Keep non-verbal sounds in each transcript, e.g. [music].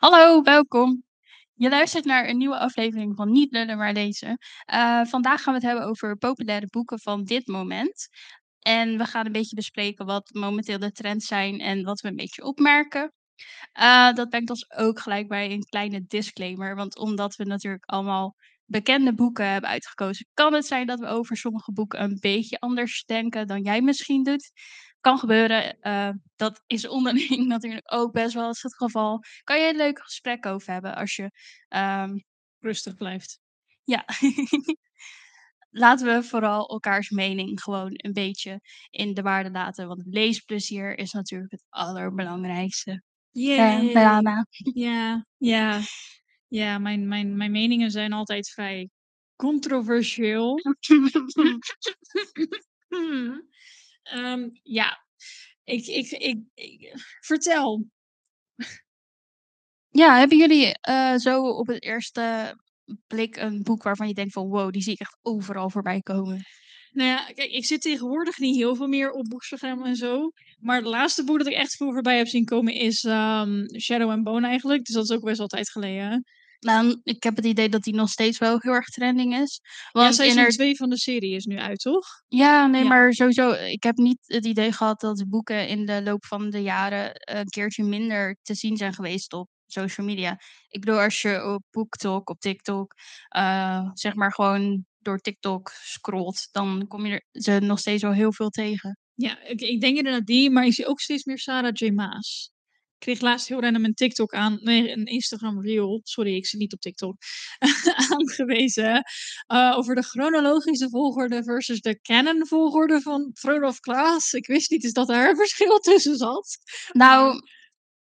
Hallo, welkom. Je luistert naar een nieuwe aflevering van Niet lullen, maar lezen. Eh, vandaag gaan we het hebben over populaire boeken van dit moment. En we gaan een beetje bespreken wat momenteel de trends zijn en wat we een beetje opmerken. Eh, dat brengt ons ook gelijk bij een kleine disclaimer. Want omdat we natuurlijk allemaal bekende boeken hebben uitgekozen, kan het zijn dat we over sommige boeken een beetje anders denken dan jij misschien doet. Kan gebeuren. eh, dat is onderling [laughs] natuurlijk ook best wel eens het geval. Kan je een leuk gesprek over hebben als je. ehm, Rustig blijft. ja. [laughs] Laten we vooral elkaars mening gewoon een beetje in de waarde laten. Want leesplezier is natuurlijk het allerbelangrijkste. Eh, Yay. Belana. [laughs] Ja, ja. Ja, mijn, mijn, mijn meningen zijn altijd vrij controversieel. Ehm, ja, ik, ik, ik, ik- vertel. Ja, hebben jullie eh, zo op het eerste blik een boek waarvan je denkt van wow, die zie ik echt overal voorbij komen? Nou ja, kijk, ik zit tegenwoordig niet heel veel meer op Boekstagram en zo. Maar het laatste boek dat ik echt veel voorbij heb zien komen is ehm, Shadow and Bone eigenlijk. Dus dat is ook best wel tijd geleden. Nou, ik heb het idee dat die nog steeds wel heel erg trending is. Ja, Want seizoen inner- 2 van de serie is nu uit, toch? Ja, nee, Ja. maar sowieso. Ik heb niet het idee gehad dat de boeken in de loop van de jaren een keertje minder te zien zijn geweest op social media. Ik bedoel, als je op BookTok, op TikTok, eh, zeg maar gewoon door TikTok scrolt, dan kom je er ze nog steeds wel heel veel tegen. Ja, ik, ik denk inderdaad die, maar ik zie ook steeds meer Sarah J. Maas. Ik kreeg laatst heel random een TikTok aan, nee, een Instagram reel, sorry, ik zit niet op TikTok, [laughs] aangewezen eh, over de chronologische volgorde versus de canon volgorde van Throne of Glass. Ik wist niet eens dat daar een verschil tussen zat. Nou,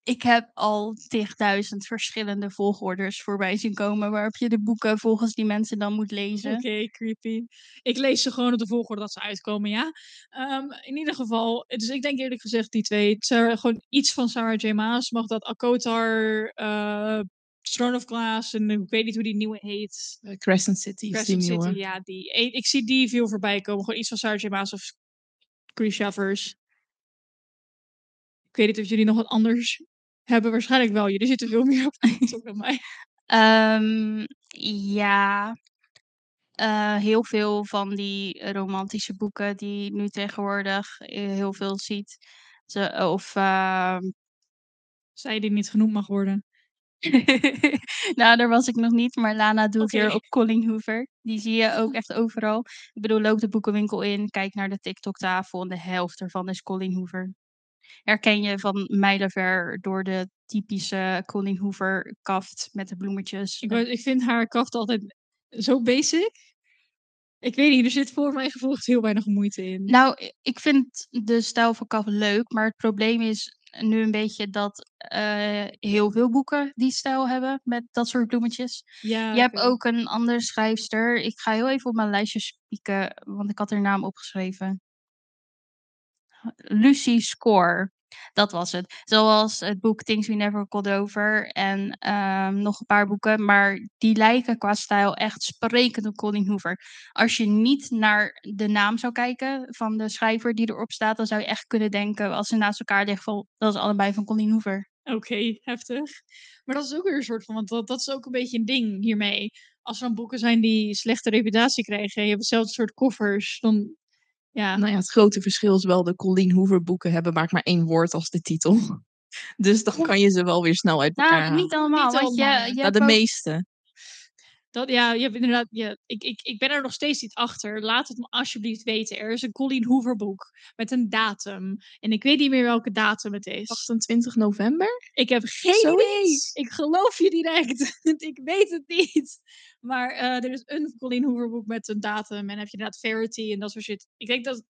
ik heb al tigduizend verschillende volgorders voorbij zien komen waarop je de boeken volgens die mensen dan moet lezen. Oké, creepy. Ik lees ze gewoon op de volgorde dat ze uitkomen, ja. Ehm, in ieder geval, dus ik denk eerlijk gezegd die twee. Sarah, gewoon iets van Sarah J. Maas. Mag dat Akotar, eh Throne of Glass en ik weet niet hoe die nieuwe heet. Eh, Crescent City is die Crescent nieuwe. City, ja, die. Ik, ik zie die veel voorbij komen. Gewoon iets van Sarah J. Maas of Chris Shavers. Ik weet niet of jullie nog wat anders hebben. Waarschijnlijk wel. Jullie zitten veel meer op [laughs] TikTok dan mij. Ehm, ja, eh, heel veel van die romantische boeken die je nu tegenwoordig eh, heel veel ziet. Ze, of, ehm, Zij die niet genoemd mag worden. [laughs] nou, daar was ik nog niet, maar Lana doet Oké. weer op Colleen Hoover. Die zie je ook echt overal. Ik bedoel, loop de boekenwinkel in, kijk naar de TikTok-tafel en de helft ervan is Colleen Hoover. Herken je van mijlenver door de typische Colleen Hoover kaft met de bloemetjes. Ik, ik vind haar kaft altijd zo basic. Ik weet niet, er zit voor mijn gevoel heel weinig moeite in. Nou, ik vind de stijl van Kaf leuk, maar het probleem is nu een beetje dat eh, heel veel boeken die stijl hebben met dat soort bloemetjes. ja, Je hebt ook een andere schrijfster. Ik ga heel even op mijn lijstje spieken, want ik had haar naam opgeschreven. Lucy Score. Dat was het. Zoals het boek Things We Never Got Over en ehm, nog een paar boeken. Maar die lijken qua stijl echt sprekend op Colleen Hoover. Als je niet naar de naam zou kijken van de schrijver die erop staat, dan zou je echt kunnen denken, als ze naast elkaar liggen, van, dat is allebei van Colleen Hoover. Oké, heftig. Maar dat is ook weer een soort van, want dat, is ook een beetje een ding hiermee. Als er dan boeken zijn die slechte reputatie krijgen en je hebt hetzelfde soort koffers, dan ja. Nou ja, het grote verschil is wel de Colleen Hoover boeken hebben maar maar één woord als de titel. [laughs] Dus dan kan je ze wel weer snel uit elkaar Nou, halen. niet allemaal, Niet want je, allemaal. je Ja, hebt de ook- meeste. Dat, ja, je hebt inderdaad, ja, ik, ik, ik ben er nog steeds niet achter. Laat het me alsjeblieft weten. Er is een Colleen Hoover boek met een datum. En ik weet niet meer welke datum het is. 28 november? Ik heb geen idee. Ik geloof je direct. [laughs] ik weet het niet. Maar eh, er is een Colleen Hoover boek met een datum. En dan heb je inderdaad Verity en dat soort shit. Ik denk dat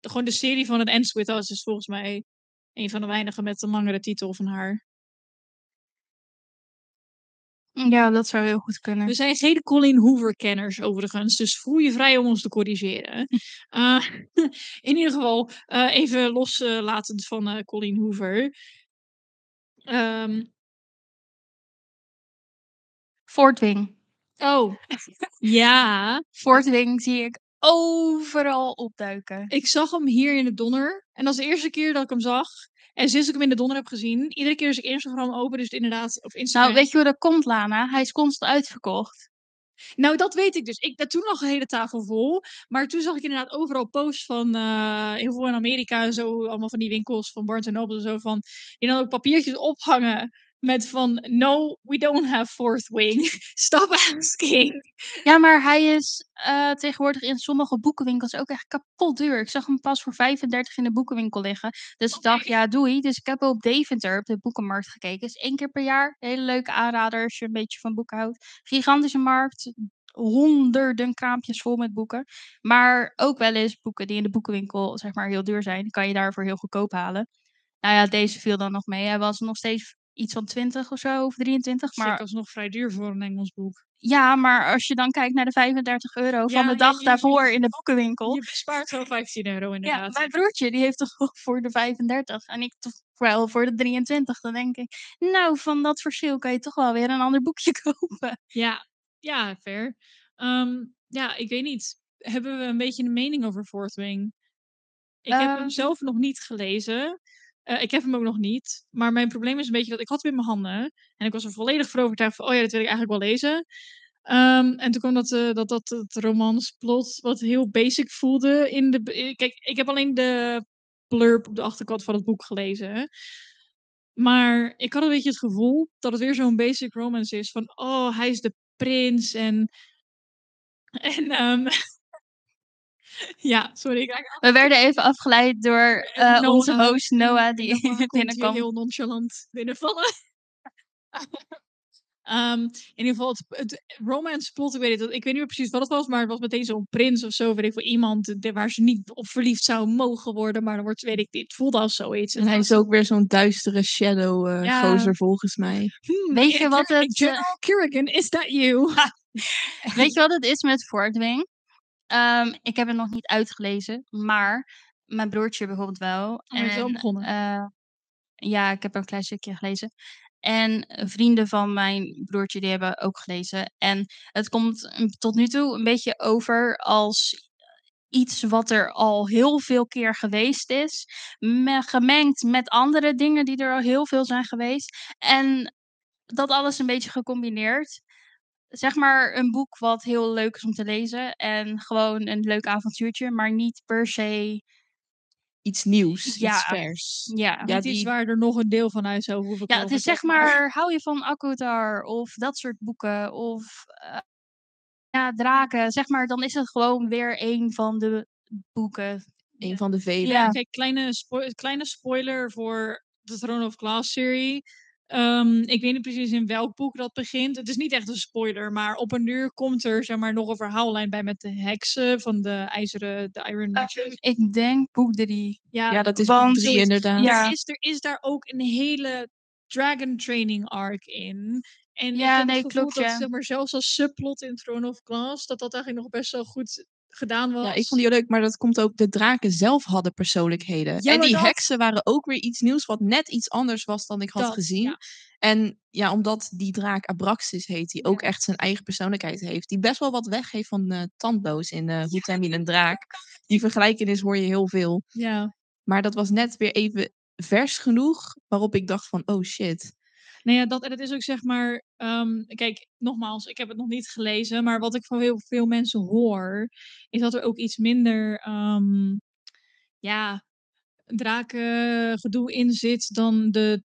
gewoon de serie van het Ends With Us is volgens mij een van de weinigen met een langere titel van haar. Ja, dat zou heel goed kunnen. We zijn geen Colleen Hoover-kenners overigens, dus voel je vrij om ons te corrigeren. Eh, [laughs] in ieder geval, eh, even loslatend van eh Colleen Hoover. Ehm, Voortwing. oh, [laughs] ja. Voortwing zie ik overal opduiken. Ik zag hem hier in de Donner. En dat is de eerste keer dat ik hem zag. En sinds ik hem in de donder heb gezien, iedere keer als ik Instagram open, dus inderdaad, of Instagram. Nou, weet je hoe dat komt, Lana? Hij is constant uitverkocht. Nou, dat weet ik dus. Ik, dat, toen lag een hele tafel vol. Maar toen zag ik inderdaad overal posts van eh, heel veel in Amerika en zo. Allemaal van die winkels van Barnes Noble en zo. Van, die dan ook papiertjes ophangen met van no, we don't have fourth wing. [laughs] Stop asking. Ja, maar hij is eh, tegenwoordig in sommige boekenwinkels ook echt kapot duur. Ik zag hem pas voor 35 in de boekenwinkel liggen. Dus ik dacht, ja, doei. Dus ik heb op Deventer op de boekenmarkt gekeken. Dus één keer per jaar. Hele leuke aanrader als je een beetje van boeken houdt. Gigantische markt. Honderden kraampjes vol met boeken. Maar ook wel eens boeken die in de boekenwinkel zeg maar heel duur zijn. Kan je daarvoor heel goedkoop halen. Nou ja, deze viel dan nog mee. Hij was nog steeds iets van 20 of zo, of 23. Maar dat is nog vrij duur voor een Engels boek. ja, maar als je dan kijkt naar de 35 euro van Ja, de ja, dag je- daarvoor in de boekenwinkel. Je bespaart zo 15 euro Ja, inderdaad. mijn broertje die heeft toch [laughs] wel voor de 35 en ik toch wel voor de 23. Dan denk ik, nou, van dat verschil kan je toch wel weer een ander boekje [laughs] kopen. Ja, ja, fair. Ehm, ja, ik weet niet. Hebben we een beetje een mening over Fourth Wing? Ik heb hem Ehm. zelf nog niet gelezen. Eh, ik heb hem ook nog niet. Maar mijn probleem is een beetje dat ik had hem in mijn handen. En ik was er volledig voor overtuigd van, oh ja, dat wil ik eigenlijk wel lezen. Ehm, en toen kwam dat, eh, dat, dat het romansplot wat heel basic voelde. In de, eh, kijk, ik heb alleen de blurb op de achterkant van het boek gelezen. Maar ik had een beetje het gevoel dat het weer zo'n basic romance is. Van, oh, hij is de prins en... En, ehm, [laughs] ja, sorry. Ik raak We werden even afgeleid door [laughs] eh, Noah. onze host Noah, die Noah [laughs] binnenkwam. heel nonchalant binnenvallen. Ehm, in ieder geval, het, het romance plot, ik weet, niet, ik weet niet meer precies wat het was, maar het was meteen zo'n prins of zo, weet ik wel, iemand de- waar ze niet op verliefd zou mogen worden, maar dan wordt, weet ik, het voelde als zoiets. En hij is ook weer zo'n duistere shadow eh Ja. gozer volgens mij. Hmm, Weet je wat het, General Kerrigan, is that you? Weet je wat het is met Voortwing? Ehm, ik heb het nog niet uitgelezen, maar mijn broertje bijvoorbeeld wel. Oh, hij is wel En, begonnen. eh, ja, ik heb een klein stukje gelezen. En vrienden van mijn broertje, die hebben ook gelezen. En het komt een- tot nu toe een beetje over als iets wat er al heel veel keer geweest is. me- gemengd met andere dingen die er al heel veel zijn geweest. En dat alles een beetje gecombineerd zeg maar een boek wat heel leuk is om te lezen en gewoon een leuk avontuurtje, maar niet per se. Iets nieuws, Ja. iets vers. Ja, Ja, iets die- waar er nog een deel van uit zou hoeven ja het is zeg maar, hou je van Akotar of dat soort boeken of eh, ja, draken, zeg maar, dan is het gewoon weer een van de boeken. Een van de vele. Ja. Kijk, kleine, spo- kleine spoiler voor de Throne of Glass serie. Ehm, ik weet niet precies in welk boek dat begint. Het is niet echt een spoiler, maar op een uur komt er zeg maar, nog een verhaallijn bij met de heksen van de ijzeren, de Iron Witches. Ik denk boek 3. Ja, dat is boek drie het- inderdaad. ja. Er, is, er is daar ook een hele dragon training arc in. En Ja, ik heb nee, het gevoel klopt, dat ja. zeg maar, zelfs als subplot in Throne of Glass, dat dat eigenlijk nog best wel goed gedaan was. Ja, ik vond die leuk, maar dat komt ook, de draken zelf hadden persoonlijkheden. Ja, en die dat- heksen waren ook weer iets nieuws wat net iets anders was dan ik had Dat, gezien. ja. En ja, omdat die draak Abraxas heet, die ook echt zijn eigen persoonlijkheid heeft, die best wel wat weggeeft van eh tandloos in eh Hoe een draak. Die vergelijkenis hoor je heel veel. Ja. Maar dat was net weer even vers genoeg, waarop ik dacht van, oh shit. Nou ja, dat, en het is ook zeg maar. ehm, kijk, nogmaals, ik heb het nog niet gelezen. Maar wat ik van heel veel mensen hoor. Is dat er ook iets minder. ehm, ja, drakengedoe in zit. dan de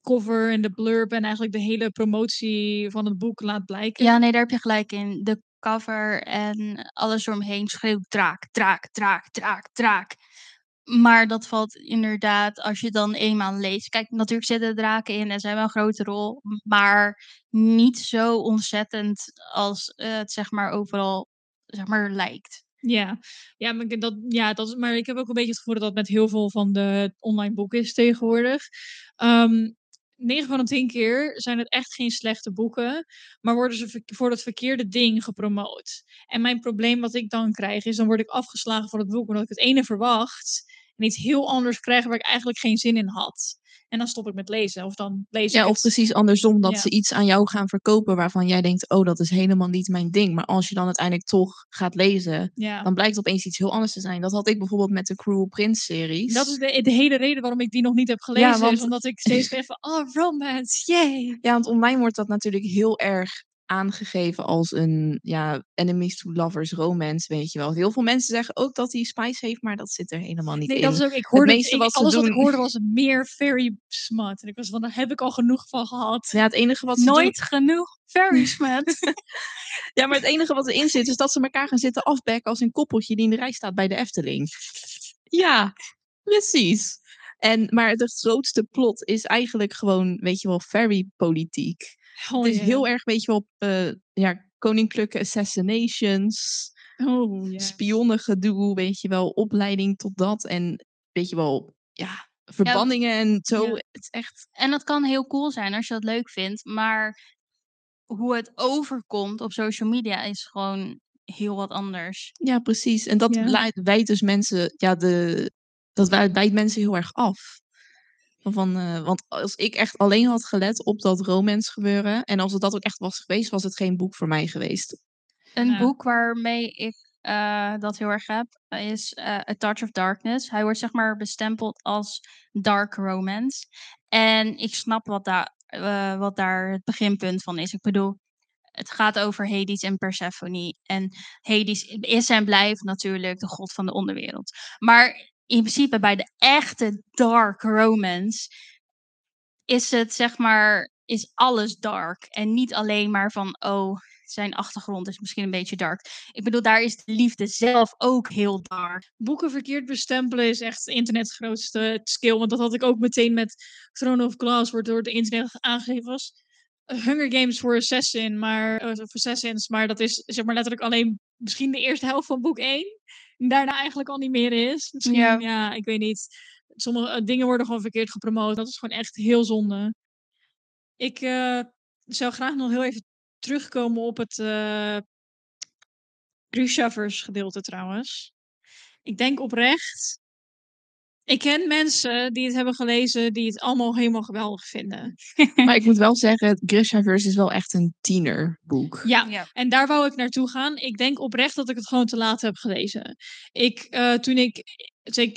cover en de blurb. en eigenlijk de hele promotie van het boek laat blijken. Ja, nee, daar heb je gelijk in. De cover en alles eromheen schreeuwt draak, draak, draak, draak, draak. Maar dat valt inderdaad, als je dan eenmaal leest. Kijk, natuurlijk zitten draken in en zijn wel een grote rol. Maar niet zo ontzettend als het zeg maar overal zeg maar, lijkt. Ja, ja, maar, dat, ja dat, maar ik heb ook een beetje het gevoel dat dat met heel veel van de online boeken is tegenwoordig. Ehm 9 van de 10 keer zijn het echt geen slechte boeken, maar worden ze voor het verkeerde ding gepromoot. En mijn probleem wat ik dan krijg is, dan word ik afgeslagen voor het boek, omdat ik het ene verwacht. En iets heel anders krijgen waar ik eigenlijk geen zin in had. En dan stop ik met lezen. Of dan lees Ja, ik of precies andersom, dat Ja. ze iets aan jou gaan verkopen waarvan jij denkt, oh, dat is helemaal niet mijn ding. Maar als je dan uiteindelijk toch gaat lezen, Ja. dan blijkt opeens iets heel anders te zijn. Dat had ik bijvoorbeeld met de Cruel Prince series. Dat is de, de hele reden waarom ik die nog niet heb gelezen. want- Is omdat ik steeds [laughs] ben van, oh, romance, yay. Ja, want online wordt dat natuurlijk heel erg aangegeven als een ja, enemies to lovers romance, weet je wel. Heel veel mensen zeggen ook dat hij spice heeft, maar dat zit er helemaal niet Nee, in. dat is ook, ik hoorde, meeste ik- wat alles wat ik doen- hoorde was meer fairy smut. En ik was van, daar heb ik al genoeg van gehad. Ja, het enige wat ze Nooit doen- genoeg fairy [laughs] smut. ja, maar het enige wat erin zit is dat ze elkaar gaan zitten afbekken als een koppeltje die in de rij staat bij de Efteling. Ja, precies. En, maar het grootste plot is eigenlijk gewoon, weet je wel, fairy politiek. Oh, het is ja. heel erg, weet je wel, eh, ja, koninklijke assassinations, Oh, ja. spionnengedoe, weet je wel, opleiding tot dat. En weet je wel, ja, verbanningen en zo. Ja. Het is echt, En dat kan heel cool zijn als je dat leuk vindt. Maar hoe het overkomt op social media is gewoon heel wat anders. ja, precies. En dat Ja. leidt- wijt dus mensen, ja, de, dat wij- wijt mensen heel erg af. Van, eh, want als ik echt alleen had gelet op dat romance gebeuren, en als het dat ook echt was geweest, was het geen boek voor mij geweest. Een Ja. boek waarmee ik eh, dat heel erg heb, is eh, A Touch of Darkness. Hij wordt zeg maar bestempeld als dark romance. En ik snap wat, daar eh, wat daar het beginpunt van is. Ik bedoel, het gaat over Hades en Persephone. En Hades is en blijft natuurlijk de god van de onderwereld. Maar in principe bij de echte dark romance is het zeg maar, is alles dark. En niet alleen maar van, oh, zijn achtergrond is misschien een beetje dark. Ik bedoel, daar is de liefde zelf ook heel dark. Boeken verkeerd bestempelen is echt internet's grootste skill. Want dat had ik ook meteen met Throne of Glass, wordt door het internet aangegeven als Hunger Games voor Assassin, maar, eh, Assassins. Maar dat is zeg maar letterlijk alleen misschien de eerste helft van boek 1. Daarna eigenlijk al niet meer is. Misschien, Ja. ja, ik weet niet. Sommige eh, dingen worden gewoon verkeerd gepromoot. Dat is gewoon echt heel zonde. Ik eh, zou graag nog heel even terugkomen op het eh Grishavers gedeelte trouwens. Ik denk oprecht. Ik ken mensen die het hebben gelezen die het allemaal helemaal geweldig vinden. Maar ik moet [laughs] wel zeggen, Grishaverse is wel echt een tienerboek. Ja, Ja. en daar wou ik naartoe gaan. Ik denk oprecht dat ik het gewoon te laat heb gelezen. Ik, eh, toen ik, zeg,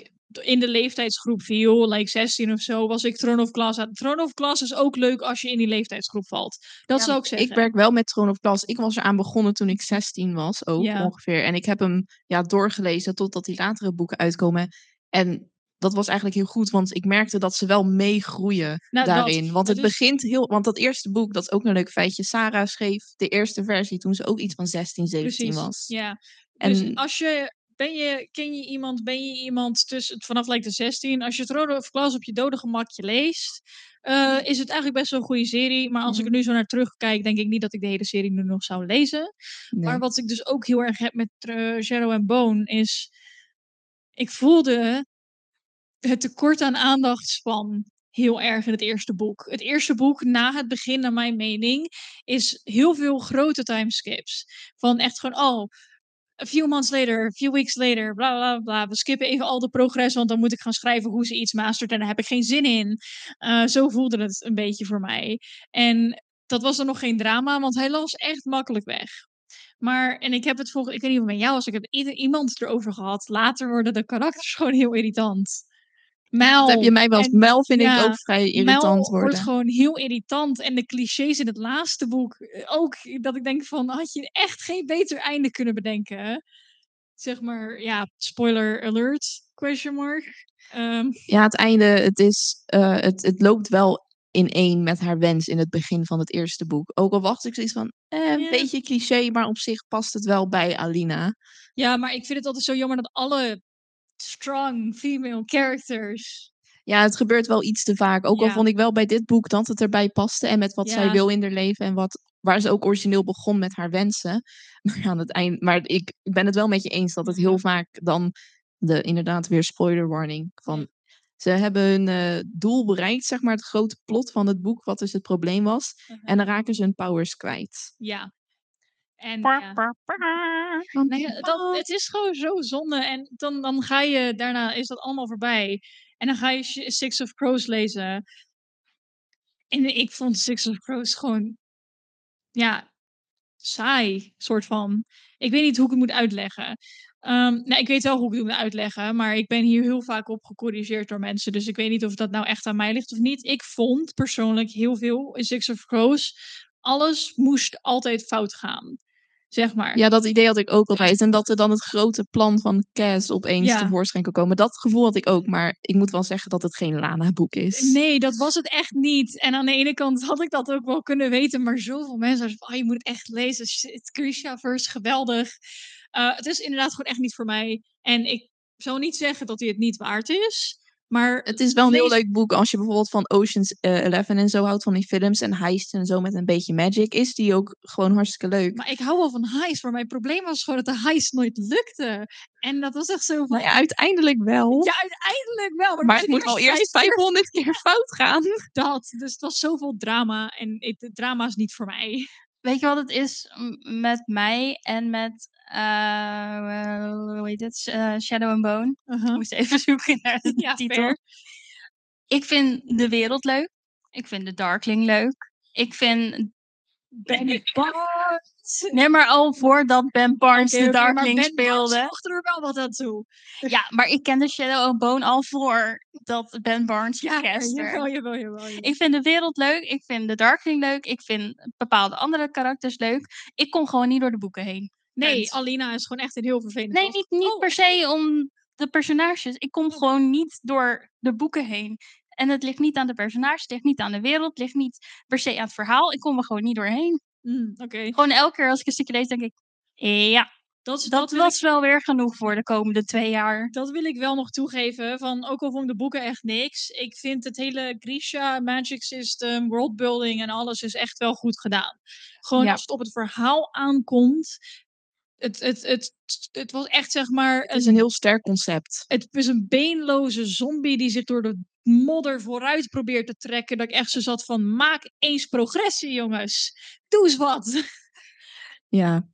in de leeftijdsgroep viel, like 16 of zo, was ik Throne of Glass aan. Throne of Glass is ook leuk als je in die leeftijdsgroep valt. Dat Ja, zou ik zeggen. Ik werk wel met Throne of Glass. Ik was eraan begonnen toen ik 16 was, ook Ja. ongeveer. En ik heb hem ja, doorgelezen totdat die latere boeken uitkomen. En dat was eigenlijk heel goed, want ik merkte dat ze wel meegroeien Nou, dat. daarin. Want Het het begint heel... Want dat eerste boek, dat is ook een leuk feitje. Sarah schreef de eerste versie toen ze ook iets van 16, 17 Precies. was. Ja. Dus En als je, ben je, ken je iemand, ben je iemand tussen, vanaf like de 16, als je Throne of Glass op je dode gemakje leest, eh, is het eigenlijk best wel een goede serie. Maar als ik er nu zo naar terugkijk, denk ik niet dat ik de hele serie nu nog zou lezen. nee. Maar wat ik dus ook heel erg heb met uh, Shadow and Bone is, ik voelde het tekort aan aandachtspan heel erg in het eerste boek. Het eerste boek na het begin, naar mijn mening, is heel veel grote timeskips. Van echt gewoon, oh, a few months later, a few weeks later, bla bla bla. We skippen even al de progress, want dan moet ik gaan schrijven hoe ze iets mastert en daar heb ik geen zin in. Uh, zo voelde het een beetje voor mij. En dat was dan nog geen drama, want hij las echt makkelijk weg. Maar, en ik heb het volgens, ik weet niet of met jou was, ik heb iemand erover gehad. Later worden de karakters [laughs] gewoon heel irritant. Mel. Dat heb je mij wel en- Mel vind ja, ik ook vrij irritant Mel worden. wordt gewoon heel irritant. En de clichés in het laatste boek eh, ook. Dat ik denk van, had je echt geen beter einde kunnen bedenken? Zeg maar, ja, spoiler alert, question mark. Ehm, Ja, het einde, het, is, eh, het, het loopt wel in één met haar wens in het begin van het eerste boek. Ook al wacht ik zoiets van, eh, een Ja. beetje cliché, maar op zich past het wel bij Alina. ja, maar ik vind het altijd zo jammer dat alle strong female characters... Ja, het gebeurt wel iets te vaak. Ook al vond ik wel bij dit boek dat het erbij paste. En met wat zij wil in haar leven. En wat, waar ze ook origineel begon met haar wensen. [laughs] Maar aan het eind. Maar ik, ik ben het wel met je eens dat het heel Mhm. vaak dan. De, inderdaad, weer spoiler warning. Van, ze hebben hun eh, doel bereikt, zeg maar. Het grote plot van het boek. Wat dus het probleem was. En dan raken ze hun powers kwijt. Ja. En ja. par. Nee, dat, het is gewoon zo zonde. En dan, dan ga je daarna, is dat allemaal voorbij. En dan ga je Six of Crows lezen. En ik vond Six of Crows gewoon, ja, saai, soort van. Ik weet niet hoe ik het moet uitleggen. Ehm nou, ik weet wel hoe ik het moet uitleggen, maar ik ben hier heel vaak op gecorrigeerd door mensen. Dus ik weet niet of dat nou echt aan mij ligt of niet. Ik vond persoonlijk heel veel in Six of Crows. Alles moest altijd fout gaan, zeg maar. Ja, dat idee had ik ook altijd. En dat er dan het grote plan van Cass opeens Ja. tevoorschijn kan komen. Dat gevoel had ik ook. Maar ik moet wel zeggen dat het geen Lana-boek is. Nee, dat was het echt niet. En aan de ene kant had ik dat ook wel kunnen weten, maar zoveel mensen zeiden van, oh, je moet het echt lezen. Shit, Grisha-verse, geweldig. Eh, het is inderdaad gewoon echt niet voor mij. En ik zou niet zeggen dat hij het niet waard is, maar Het is wel een heel leuk boek als je bijvoorbeeld van Ocean's eh, Eleven en zo houdt, van die films en heist en zo met een beetje magic, is die ook gewoon hartstikke leuk. Maar ik hou wel van heist, maar mijn probleem was gewoon dat de heist nooit lukte. En dat was echt zo van, Nou ja, uiteindelijk wel. ja, uiteindelijk wel. Maar, het moet wel eerste eerst vijf keer 500 keer fout gaan. dat. Dus het was zoveel drama en het drama is niet voor mij. Weet je wat het is met mij en met, eh, hoe heet het, Eh, Shadow and Bone? Ik moest even zoeken naar de [laughs] Ja, titel. fair. Ik vind de wereld leuk. Ik vind de Darkling leuk. Ik vind Ben Barnes. [laughs] Nee, maar al voordat Ben Barnes Oké, de Darkling Ben Barnes speelde. voegde er wel wat aan toe. [laughs] Ja, maar ik kende Shadow and Bone al voor dat Ben Barnes Ja, gecast werd. jawel, jawel, jawel. jawel. Ik vind de wereld leuk. Ik vind de Darkling leuk. Ik vind bepaalde andere karakters leuk. Ik kom gewoon niet door de boeken heen. Nee, Punt. Alina is gewoon echt een heel vervelend. Nee, niet, niet Oh. per se om de personages. Ik kom gewoon niet door de boeken heen. En het ligt niet aan de personages, het ligt niet aan de wereld, het ligt niet per se aan het verhaal. Ik kom er gewoon niet doorheen. Mm, Oké. Gewoon elke keer als ik een stukje lees, denk ik, ja, Dat, dat, was ik, wel weer genoeg voor de komende twee jaar. dat wil ik wel nog toegeven. Van, ook al vond ik de boeken echt niks. Ik vind het hele Grisha, Magic System, worldbuilding en alles is echt wel goed gedaan. Gewoon Ja. als het op het verhaal aankomt. Het, het, het, het was echt zeg maar Het is een heel sterk concept. het is een beenloze zombie die zich door de modder vooruit probeert te trekken. Dat ik echt zo zat van, maak eens progressie, jongens. Doe eens wat. [laughs] Ja.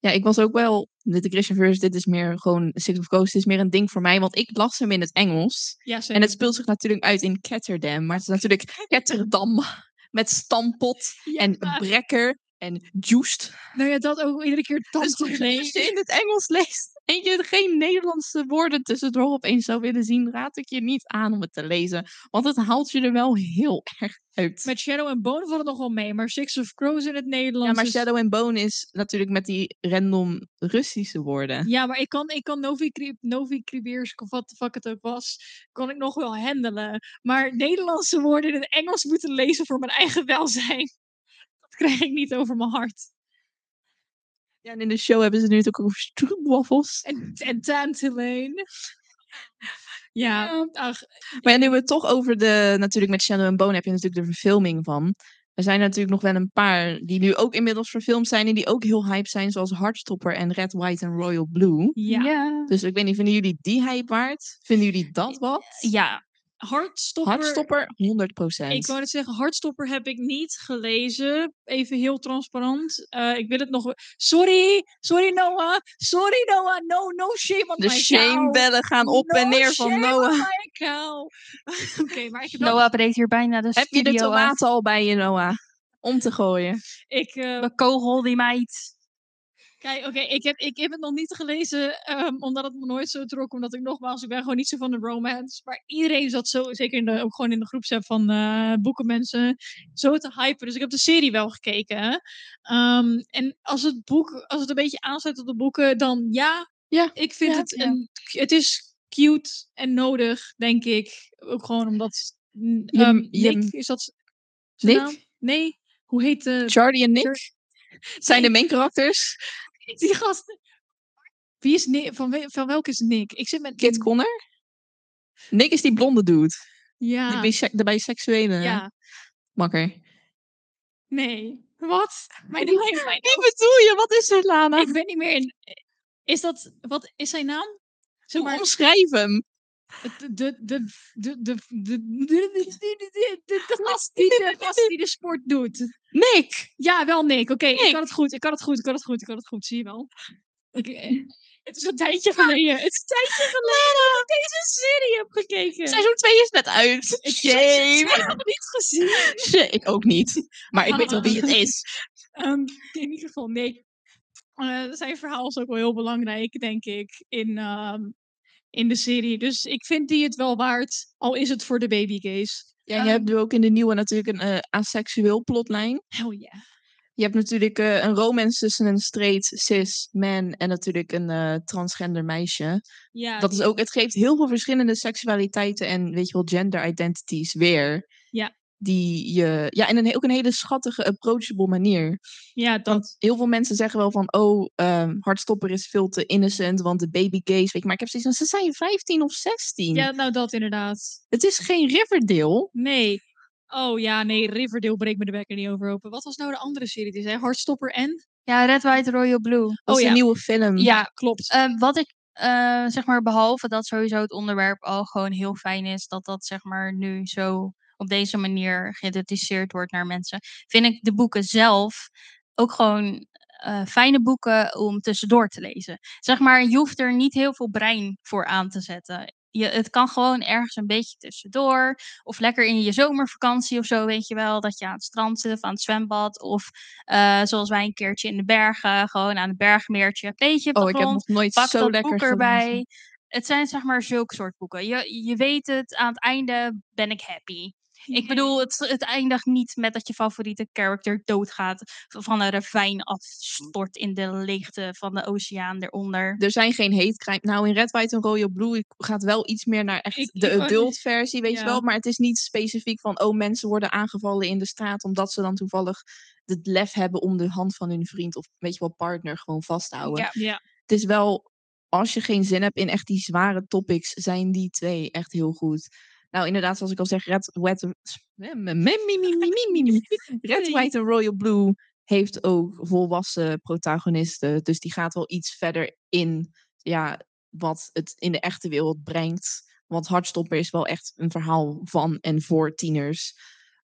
Ja, ik was ook wel. Dit de Christianverse, dit is meer gewoon. Six of Coast is meer een ding voor mij. Want ik las hem in het Engels. Ja, En het speelt zich natuurlijk uit in Ketterdam. Maar het is natuurlijk Ketterdam. [laughs] Met stampot en brekker en juiced. Nou ja, dat ook iedere keer Dus [laughs] tante als je in het Engels leest en je geen Nederlandse woorden tussendoor opeens zou willen zien, raad ik je niet aan om het te lezen. Want het haalt je er wel heel erg uit. Met Shadow en Bone valt het nog wel mee, maar Six of Crows in het Nederlands ja, maar is- Shadow and Bone is natuurlijk met die random Russische woorden. Ja, maar ik kan, ik kan Novi, Novi Kribeersk, of wat de fuck het ook was, kan ik nog wel handelen. Maar Nederlandse woorden in het Engels moeten lezen voor mijn eigen welzijn. Krijg ik niet over mijn hart. Ja, en in de show hebben ze nu natuurlijk ook over stroopwafels. En, en Tantalane. Ja, ach, Maar ja, nu we het toch over de... Natuurlijk met Shadow and Bone heb je natuurlijk de verfilming van. Er zijn natuurlijk nog wel een paar die nu ook inmiddels verfilmd zijn en die ook heel hype zijn, zoals Heartstopper en Red, White en Royal Blue. ja. ja. Dus ik weet niet, vinden jullie die hype waard? Vinden jullie dat wat? Ja, Hartstopper. Hartstopper, 100%. Ik wou net zeggen, Hartstopper heb ik niet gelezen. Even heel transparant. Eh, ik wil het nog... Sorry, sorry Noah. Sorry Noah. No, no shame on de my shamebellen gaan op en neer van shame Noah. on my cow. [laughs] Oké, maar ik Noah breekt hier bijna de Heb je de af. tomaten al bij je, Noah? Om te gooien. Ik, eh, De kogel die meid. Kijk, oké, ik, heb, ik heb het nog niet gelezen, ehm, omdat het me nooit zo trok. Omdat ik nogmaals, ik ben gewoon niet zo van de romance. Maar iedereen zat zo, zeker in de, ook gewoon in de groepsapp van eh boekenmensen, zo te hypen. Dus ik heb de serie wel gekeken. Ehm, en als het boek, als het een beetje aansluit op de boeken, dan ja. Ja, Ik vind ja, het, ja. een, het is cute en nodig, denk ik. Ook gewoon omdat Je- ehm, je- Nick, is dat Nick? naam? Nee, hoe heet. Charlie en Nick zijn de main karakters. [laughs] Die gasten. Wie is Nick? Van, van welke is Nick? Ik zit met... Kit Connor. Nick is die blonde dude. Ja. De biseksuele ja. makker. Nee. Wat? [laughs] Mijn, Wie bedoel je? Wat is er, Lana? ik ben niet meer in... Is dat... Wat is zijn naam? Zeg maar... Omschrijf hem. De, de, de, de, de, de, de, gast die de, die de sport doet. Nick! Ja, wel Nick. Oké, ik kan het goed, ik kan het goed, ik kan het goed, ik kan het goed. Zie je wel. Het is een tijdje geleden. Het is een tijdje geleden dat ik deze serie heb gekeken. Seizoen 2 is net uit. Shame. Ik heb het niet gezien. ik ook niet. Maar ik weet wel wie het is. in ieder geval, Nick. zijn verhaal is ook wel heel belangrijk, denk ik, in, in de serie. Dus ik vind die het wel waard, al is het voor de babygays. Ja, je hebt nu ook in de nieuwe natuurlijk een eh aseksueel plotlijn. Hell yeah. Je hebt natuurlijk eh, een romance tussen een straight cis man en natuurlijk een eh, transgender meisje. Ja, Dat is ook, het geeft heel veel verschillende seksualiteiten en weet je wel, gender identities weer. Die je, ja, en een, ook een hele schattige, approachable manier. ja, dat. Want heel veel mensen zeggen wel van, oh, ehm Hartstopper is veel te innocent, want de baby gays, weet je, maar ik heb zoiets van, ze zijn 15 of 16. Ja, nou dat inderdaad. Het is geen Riverdale. Nee. Oh ja, nee, Riverdale breekt me de wekker niet over open. Wat was nou de andere serie die zei? Hardstopper en? Ja, Red, White, Royal Blue. Dat Oh is ja. een nieuwe film. Ja, klopt. Eh, wat ik, eh, zeg maar, behalve dat sowieso het onderwerp al gewoon heel fijn is, dat dat, zeg maar, nu zo op deze manier geïdentificeerd wordt naar mensen, vind ik de boeken zelf ook gewoon eh, fijne boeken om tussendoor te lezen. Zeg maar, je hoeft er niet heel veel brein voor aan te zetten. Je, het kan gewoon ergens een beetje tussendoor. Of lekker in je zomervakantie of zo, weet je wel. Dat je aan het strand zit of aan het zwembad. Of eh, zoals wij een keertje in de bergen, gewoon aan het bergmeertje. Beetje op de Oh, ik heb nog nooit pak zo lekker boek gelezen. erbij. Het zijn zeg maar zulke soort boeken. Je, je weet het, aan het einde ben ik happy. Ik bedoel, het, het eindigt niet met dat je favoriete character doodgaat. Van een ravijn afstort in de leegte van de oceaan eronder. Er zijn geen hate crime. Nou, in Red, White en Royal Blue gaat wel iets meer naar echt Ik- de adult versie, weet je wel. Maar het is niet specifiek van, oh, mensen worden aangevallen in de straat omdat ze dan toevallig het lef hebben om de hand van hun vriend of, weet je wel, partner gewoon vast te houden. Ja. Ja. Het is wel, als je geen zin hebt in echt die zware topics, zijn die twee echt heel goed. Nou, inderdaad, zoals ik al zeg, Red, Wet, Red White en Royal Blue heeft ook volwassen protagonisten. Dus die gaat wel iets verder in ja, wat het in de echte wereld brengt. Want Hartstopper is wel echt een verhaal van en voor tieners.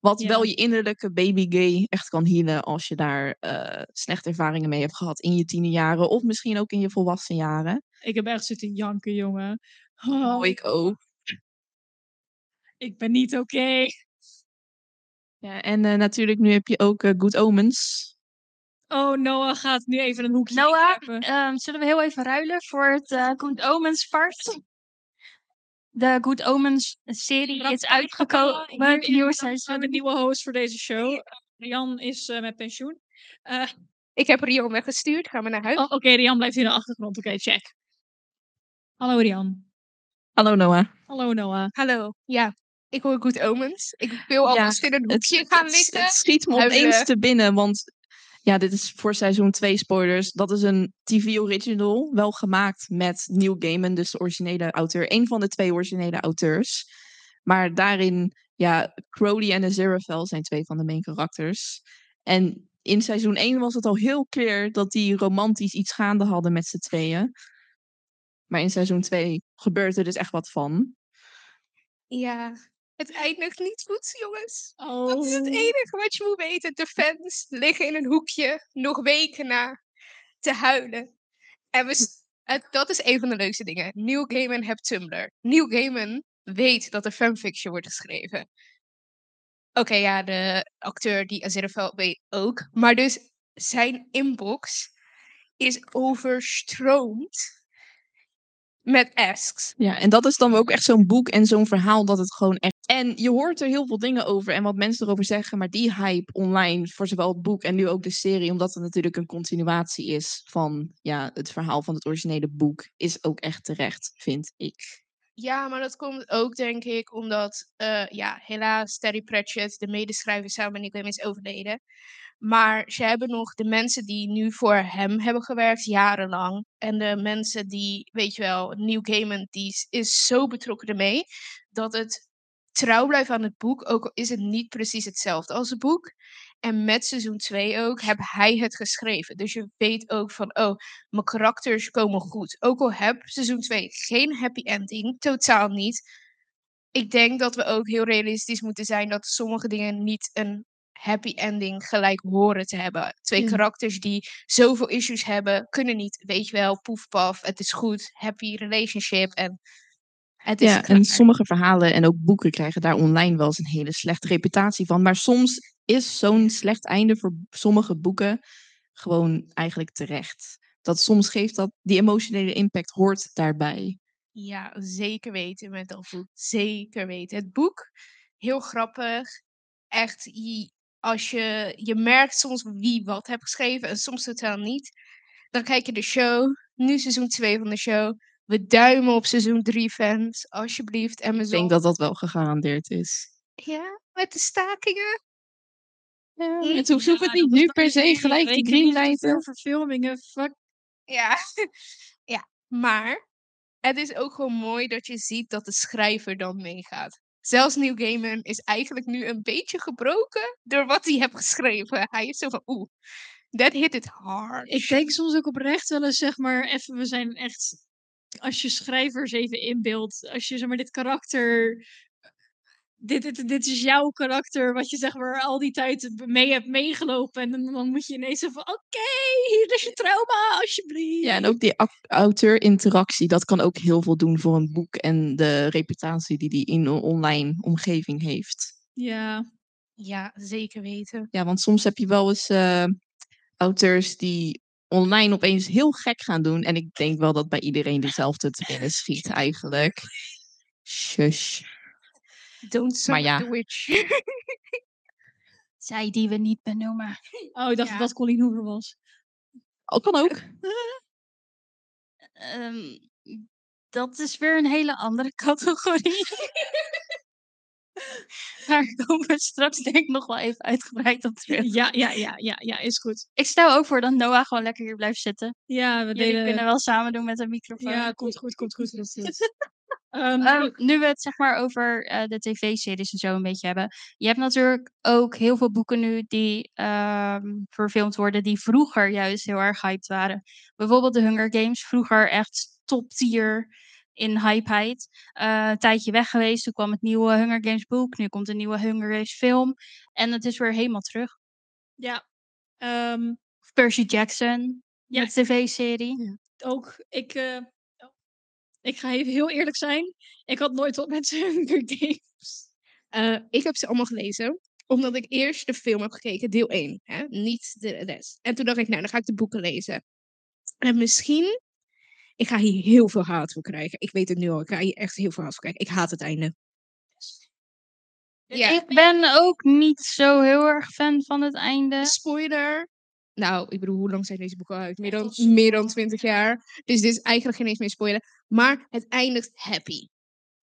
Wat Ja. wel je innerlijke baby gay echt kan healen als je daar eh, slechte ervaringen mee hebt gehad in je tienerjaren. Of misschien ook in je volwassen jaren. Ik heb echt zitten janken, jongen. Oh, Oh, ik ook. Ik ben niet oké. Ja, en eh, natuurlijk nu heb je ook eh, Good Omens. Oh, Noah gaat nu even een hoekje Noah, ehm, zullen we heel even ruilen voor het eh, Good Omens part? De Good Omens serie is uitgekomen. Nieuwe is de nieuwe host voor deze show. Rian is eh, met pensioen. Eh, Ik heb Rio weggestuurd. Ga maar naar huis. oh, Oké, Rian blijft in de achtergrond. Oké, check. Hallo Rian. Hallo Noah. Hallo Noah. Hallo. Ja, ik hoor Good Omens. Ik wil Ja, alvast in een hoekje het, gaan liggen. het schiet me huilen. opeens te binnen, want ja, dit is voor seizoen 2 spoilers. Dat is een TV-original, wel gemaakt met Neil Gaiman, dus de originele auteur. Een van de twee originele auteurs. Maar daarin, ja, Crowley en Aziraphale zijn twee van de main karakters. En in seizoen 1 was het al heel clear dat die romantisch iets gaande hadden met z'n tweeën. Maar in seizoen 2 gebeurt er dus echt wat van. Ja, het eindigt niet goed, jongens. Oh. Dat is het enige wat je moet weten. De fans liggen in een hoekje, nog weken na, te huilen. En we, het, dat is een van de leukste dingen. Neil Gaiman heeft Tumblr. Neil Gaiman weet dat er fanfiction wordt geschreven. Oké, ja, de acteur die Aziraphale weet ook. Maar dus zijn inbox is overstroomd met asks. Ja, en dat is dan ook echt zo'n boek en zo'n verhaal dat het gewoon echt. En je hoort er heel veel dingen over en wat mensen erover zeggen, maar die hype online voor zowel het boek en nu ook de serie, omdat het natuurlijk een continuatie is van ja, het verhaal van het originele boek, is ook echt terecht, vind ik. Ja, maar dat komt ook, denk ik, omdat, eh, ja, helaas Terry Pratchett, de medeschrijver samen met Gaiman, is overleden. Maar ze hebben nog de mensen die nu voor hem hebben gewerkt, jarenlang. En de mensen die, weet je wel, Neil Gaiman, die is, zo betrokken ermee, dat het trouw blijven aan het boek, ook al is het niet precies hetzelfde als het boek. En met seizoen 2 ook heb hij het geschreven. Dus je weet ook van, oh, mijn karakters komen goed. Ook al heb seizoen 2 geen happy ending, totaal niet. Ik denk dat we ook heel realistisch moeten zijn dat sommige dingen niet een happy ending gelijk horen te hebben. Twee karakters die zoveel issues hebben, kunnen niet, weet je wel, poef paf, het is goed, happy relationship en het is Ja, en sommige verhalen en ook boeken krijgen daar online wel eens een hele slechte reputatie van. Maar soms is zo'n slecht einde voor sommige boeken gewoon eigenlijk terecht. Dat soms geeft dat, die emotionele impact hoort daarbij. Ja, zeker weten met dat boek. Zeker weten. Het boek, heel grappig. Echt, als je, je merkt soms wie wat heeft geschreven en soms totaal niet. Dan kijk je de show. Nu seizoen 2 van de show. We duimen op seizoen 3 fans. Alsjeblieft. Ik Amazon. denk dat dat wel gegarandeerd is. Ja, met de stakingen. Ja, Mm, het hoeft, het niet nu per se gelijk te te greenlighten. Verfilmingen, fuck. Ja. [laughs] ja, maar het is ook gewoon mooi dat je ziet dat de schrijver dan meegaat. Zelfs Neil Gaiman is eigenlijk nu een beetje gebroken door wat hij heeft geschreven. Hij is zo van, oeh, that hit it hard. Ik denk soms ook oprecht wel eens, zeg maar, even, we zijn echt, als je schrijvers even inbeeldt, als je, zeg maar, dit karakter, dit, dit, dit is jouw karakter, wat je, zeg maar, al die tijd mee hebt meegelopen. En dan, dan moet je ineens van, oké, hier is je trauma, alsjeblieft. Ja, en ook die ac- auteur-interactie, dat kan ook heel veel doen voor een boek en de reputatie die die in een online omgeving heeft. Ja, Ja, zeker weten. Ja, want soms heb je wel eens eh, auteurs die online opeens heel gek gaan doen. En ik denk wel dat bij iedereen dezelfde te binnen [laughs] schiet eigenlijk. Shush. Don't summon ja. the witch. [laughs] Zij die we niet benoemen. [laughs] oh, ik dacht Ja. dat dat Colleen Hoover was. Oh, kan ook. Ehm, dat is weer een hele andere categorie. [laughs] Daar komen we straks denk ik nog wel even uitgebreid op terug. Ja, ja, ja, ja, ja, is goed. Ik stel ook voor dat Noah gewoon lekker hier blijft zitten. Ja, we Jullie kunnen wel samen doen met een microfoon. Ja, komt goed, komt goed. komt goed. [laughs] Ehm, Ehm, nu we het zeg maar over eh, de tv-series en zo een beetje hebben. Je hebt natuurlijk ook heel veel boeken nu die ehm, verfilmd worden, die vroeger juist heel erg hyped waren. Bijvoorbeeld de Hunger Games, vroeger echt top tier in hypeheid. Eh een tijdje weg geweest, toen kwam het nieuwe Hunger Games boek, nu komt een nieuwe Hunger Games film. En het is weer helemaal terug. ja, ehm, Percy Jackson, Ja. met tv-serie. ook, ik, eh, oh, ik ga even heel eerlijk zijn. Ik had nooit wat met [laughs] Hunger Games. Eh, ik heb ze allemaal gelezen. Omdat ik eerst de film heb gekeken, deel 1. Hè? Niet de rest. En toen dacht ik, nou, dan ga ik de boeken lezen. En misschien... Ik ga hier heel veel haat voor krijgen. Ik weet het nu al. Ik ga hier echt heel veel haat voor krijgen. Ik haat het einde. Ja. Ik ben ook niet zo heel erg fan van het einde. Spoiler. Nou, ik bedoel, hoe lang zijn deze boeken uit? Meer dan, meer dan lang. 20 jaar. Dus dit is eigenlijk geen eens meer spoiler. Maar het eindigt happy.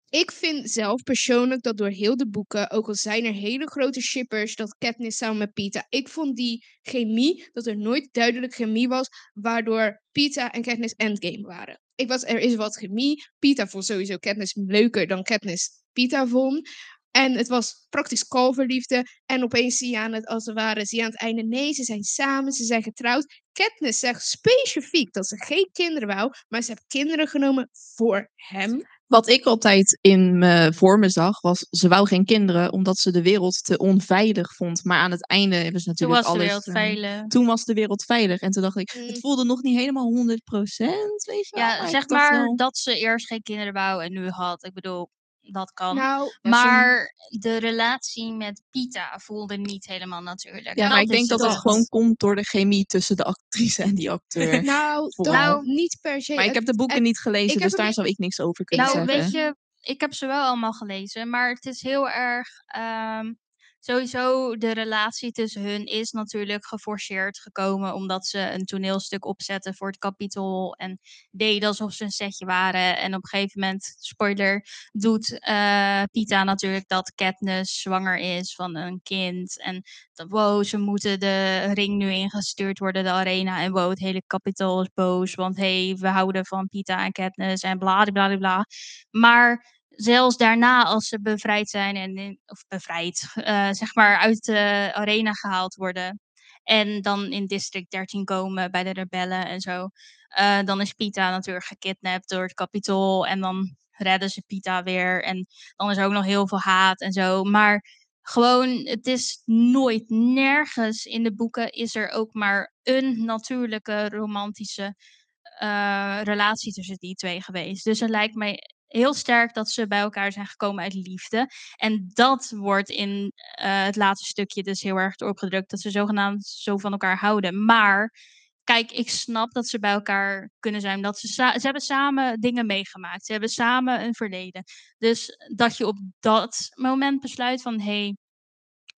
Ik vind zelf persoonlijk dat door heel de boeken, ook al zijn er hele grote shippers, dat Katniss samen met Pita, ik vond die chemie, dat er nooit duidelijk chemie was, waardoor Pita en Katniss endgame waren. Ik was, er is wat chemie. Pita vond sowieso Katniss leuker dan Katniss Pita vond. En het was praktisch kalverliefde. En opeens zie je aan het, als het ware, zie je aan het einde, nee, ze zijn samen, ze zijn getrouwd. Katniss zegt specifiek dat ze geen kinderen wou, maar ze heeft kinderen genomen voor hem. Wat ik altijd in me, voor me zag, was ze wou geen kinderen omdat ze de wereld te onveilig vond. Maar aan het einde hebben ze Toen natuurlijk was de alles... wereld eh, veilig. toen was de wereld veilig. En toen dacht ik, Mm. het voelde nog niet helemaal 100%, weet je. Ja, zeg maar dat ze eerst geen kinderen wou en nu had. Ik bedoel, dat kan. Nou, Ja, maar de relatie met Pita voelde niet helemaal natuurlijk. Ja, maar ik denk dat het het. gewoon komt door de chemie tussen de actrice en die acteur. [laughs] nou, dat niet per se. maar ik heb de boeken niet gelezen, dus daar zou ik niks over kunnen Nou, zeggen. weet je, ik heb ze wel allemaal gelezen, maar het is heel erg. ehm, sowieso, de relatie tussen hun is natuurlijk geforceerd gekomen, omdat ze een toneelstuk opzetten voor het kapitol en deden alsof ze een setje waren. En op een gegeven moment, spoiler, doet eh, Pita natuurlijk dat Katniss zwanger is van een kind. En dat, wow, ze moeten de ring nu ingestuurd worden, de arena. En wow, het hele kapitol is boos, want hey, we houden van Pita en Katniss en bla bla bla. Maar zelfs daarna, als ze bevrijd zijn en of bevrijd, eh, zeg maar uit de arena gehaald worden. En dan in District 13 komen bij de rebellen en zo. eh, dan is Pita natuurlijk gekidnapt door het kapitool. En dan redden ze Pita weer. En dan is er ook nog heel veel haat en zo. Maar gewoon, het is nooit, nergens in de boeken is er ook maar een natuurlijke romantische eh, relatie tussen die twee geweest. Dus het lijkt mij heel sterk dat ze bij elkaar zijn gekomen uit liefde. En dat wordt in eh, het laatste stukje dus heel erg doorgedrukt, dat ze zogenaamd zo van elkaar houden. Maar kijk, ik snap dat ze bij elkaar kunnen zijn. Dat ze, ze hebben samen dingen meegemaakt. Ze hebben samen een verleden. Dus dat je op dat moment besluit van... Hey,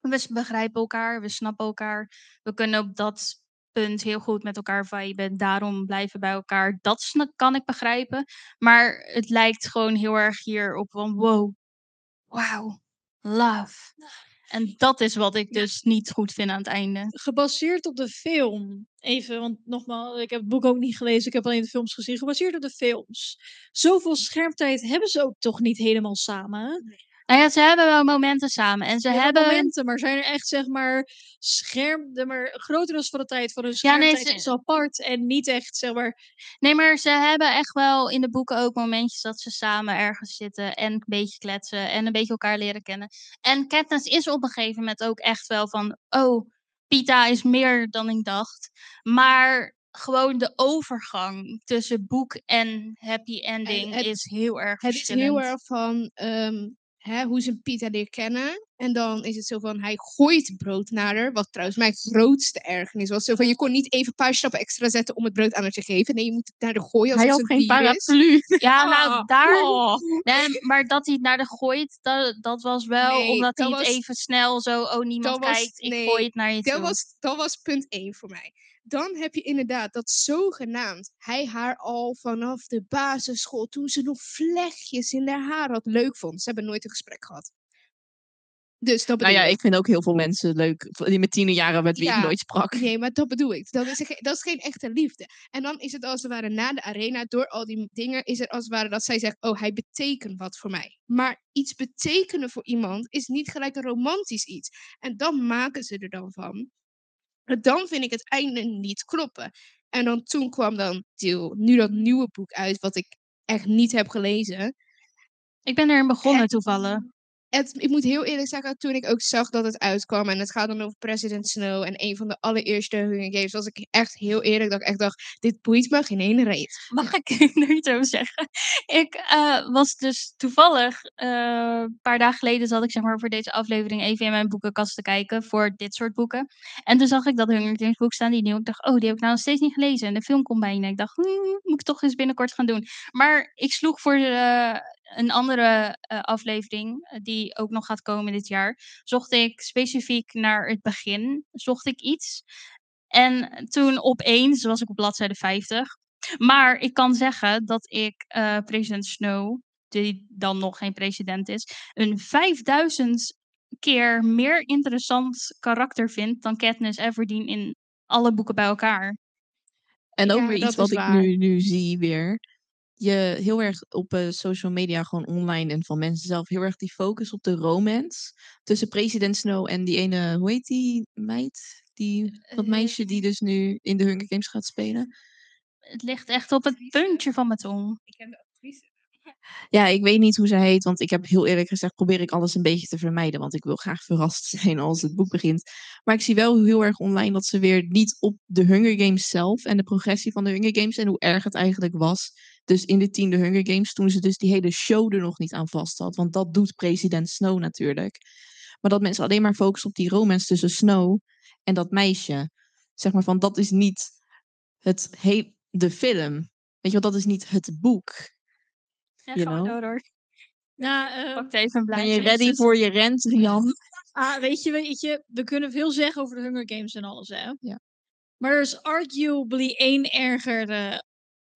we begrijpen elkaar, we snappen elkaar. We kunnen op dat punt heel goed met elkaar viben. Daarom blijven bij elkaar. Dat kan ik begrijpen. Maar het lijkt gewoon heel erg hier op van... Wow, wow, love. En dat is wat ik dus niet goed vind aan het einde. Gebaseerd op de film. Even, want nogmaals, ik heb het boek ook niet gelezen. Ik heb alleen de films gezien. Gebaseerd op de films. Zoveel schermtijd hebben ze ook toch niet helemaal samen. Nou ja, ze hebben wel momenten samen. En ze hebben... momenten, maar zijn er echt zeg maar scherm, de maar grotendeels van de tijd van hun Ja, nee, ze- is apart en niet echt zeg maar. Nee, maar ze hebben echt wel in de boeken ook momentjes dat ze samen ergens zitten en een beetje kletsen en een beetje elkaar leren kennen. En Katniss is op een gegeven moment ook echt wel van, oh, Pita is meer dan ik dacht. Maar gewoon de overgang tussen boek en happy ending het- is heel erg Het is heel erg van ehm, hè, hoe ze Pita leert kennen. En dan is het zo van, hij gooit brood naar haar. Wat trouwens mijn grootste ergernis was. Zo van, je kon niet even een paar stappen extra zetten om het brood aan haar te geven. Nee, je moet het naar de gooien Hij alsof had het geen een is. paraplu. Ja, nou, Ah, daar... Oh. Nee, maar dat hij het naar de gooit, dat, dat was wel Nee, omdat hij het was- even snel zo, oh, niemand was- kijkt, ik gooi het naar je toe. Dat was, dat was punt 1 voor mij. Dan heb je inderdaad dat zogenaamd hij haar al vanaf de basisschool, toen ze nog vlechtjes in haar haar had, leuk vond. Ze hebben nooit een gesprek gehad. Dus dat Nou ja, ik. ik vind ook heel veel mensen leuk. Die met tienerjaren met wie ik nooit sprak. Nee, maar dat bedoel ik. Dat is, dat is geen echte liefde. En dan is het als het ware na de arena, door al die dingen, is het als het ware dat zij zegt, oh, hij betekent wat voor mij. Maar iets betekenen voor iemand is niet gelijk een romantisch iets. En dan maken ze er dan van. En dan vind ik het einde niet kloppen. En dan toen kwam dan deel, nu dat nieuwe boek uit, wat ik echt niet heb gelezen. Ik ben erin begonnen Het- toevallig. Ik moet heel eerlijk zeggen, toen ik ook zag dat het uitkwam en het gaat dan over President Snow en een van de allereerste Hunger Games, was ik echt heel eerlijk dat ik echt dacht, dit boeit me geen ene reet. Mag ik [laughs] iets over zeggen? Ik eh, was dus toevallig, eh, een paar dagen geleden zat ik zeg maar voor deze aflevering even in mijn boekenkast te kijken voor dit soort boeken. En toen zag ik dat Hunger Games boek staan, die nieuw. Ik dacht, oh, die heb ik nou nog steeds niet gelezen. En de film komt bijna. Ik dacht, hmm, moet ik toch eens binnenkort gaan doen. Maar ik sloeg voor eh, een andere eh, aflevering, eh, die ook nog gaat komen dit jaar, zocht ik specifiek naar het begin, zocht ik iets. En toen opeens was ik op bladzijde 50. Maar ik kan zeggen dat ik eh, president Snow, die dan nog geen president is, een 5000 keer meer interessant karakter vind dan Katniss Everdeen in alle boeken bij elkaar. En ook Ja, weer iets wat ik nu, nu zie weer. Je heel erg op eh, social media, gewoon online en van mensen zelf, heel erg die focus op de romance. Tussen president Snow en die ene, hoe heet die meid? Die, dat Eh, meisje die dus nu in de Hunger Games gaat spelen. Het ligt echt op het puntje van mijn tong. Ik heb de actrice. Ja, ik weet niet hoe zij heet, want ik heb heel eerlijk gezegd, probeer ik alles een beetje te vermijden, want ik wil graag verrast [laughs] zijn als het boek begint. Maar ik zie wel heel erg online dat ze weer niet op de Hunger Games zelf en de progressie van de Hunger Games en hoe erg het eigenlijk was. Dus in de tiende Hunger Games, toen ze dus die hele show er nog niet aan vast had, want dat doet president Snow natuurlijk. Maar dat mensen alleen maar focussen op die romance tussen Snow en dat meisje. Zeg maar van, dat is niet het he- de film. Weet je wel, dat is niet het boek. Ja, You gewoon know? door hoor. Nou, eh, Pak even een Ben je ready voor je rent, Jan? [laughs] ah, weet, je, weet je, we kunnen veel zeggen over de Hunger Games en alles, hè? Ja. Maar er is arguably één erger eh,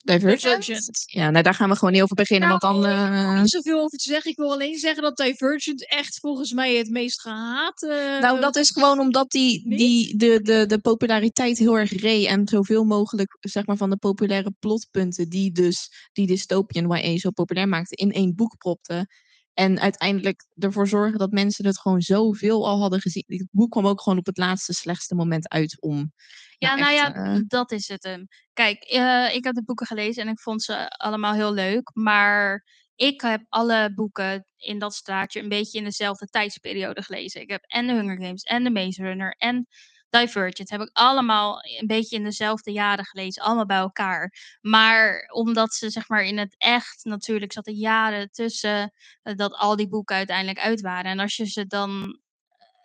Divergent? Divergent. Ja, nou daar gaan we gewoon niet over beginnen, want dan... Nou, Ik heb eh, niet zoveel over te zeggen. Ik wil alleen zeggen dat Divergent echt volgens mij het meest gehate... Nou, dat is gewoon omdat die, niet? die de, de, de populariteit heel erg reed en zoveel mogelijk zeg maar, van de populaire plotpunten die dus die dystopian YA zo populair maakte in één boek propte. En uiteindelijk ervoor zorgen dat mensen het gewoon zoveel al hadden gezien. Het boek kwam ook gewoon op het laatste slechtste moment uit om. Ja, nou nou ja, eh, dat is het hem. Kijk, eh, ik heb de boeken gelezen en ik vond ze allemaal heel leuk. Maar ik heb alle boeken in dat straatje een beetje in dezelfde tijdsperiode gelezen. Ik heb en de Hunger Games en de Maze Runner en Divergent. Heb ik allemaal een beetje in dezelfde jaren gelezen. Allemaal bij elkaar. Maar omdat ze zeg maar in het echt natuurlijk zaten jaren tussen eh, dat al die boeken uiteindelijk uit waren. En als je ze dan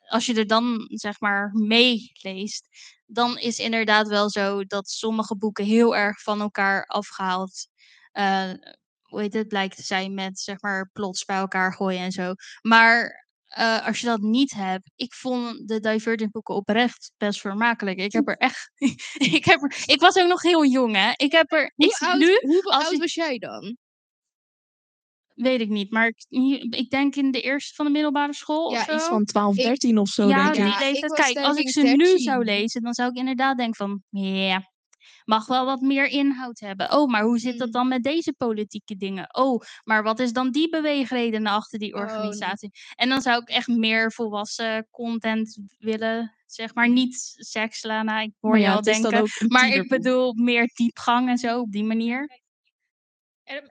als je er dan zeg maar meeleest, dan is inderdaad wel zo dat sommige boeken heel erg van elkaar afgehaald. eh, hoe heet het, blijkt te zijn met zeg maar plots bij elkaar gooien en zo. Maar eh, als je dat niet hebt, ik vond de Divergent boeken oprecht best vermakelijk. Ik heb er echt, [laughs] ik heb er, ik was ook nog heel jong hè. Ik heb er, Hoe ik, oud, nu hoe oud ik- was jij dan? weet ik niet, maar ik, ik denk in de eerste van de middelbare school Ja, of zo. iets van 12, Ik- 13 of zo, Ja, denk ik. Ja, ik Kijk, als ik ze nu zou 13. lezen, dan zou ik inderdaad denken van, ja, mag wel wat meer inhoud hebben. Oh, maar hoe zit dat Mm. dan met deze politieke dingen? Oh, maar wat is dan die beweegreden achter die Oh, nee. organisatie? En dan zou ik echt meer volwassen content willen, zeg maar, niet seks, Lana, ik hoor Maar je ja, al denken. Maar ik bedoel meer diepgang en zo, op die manier.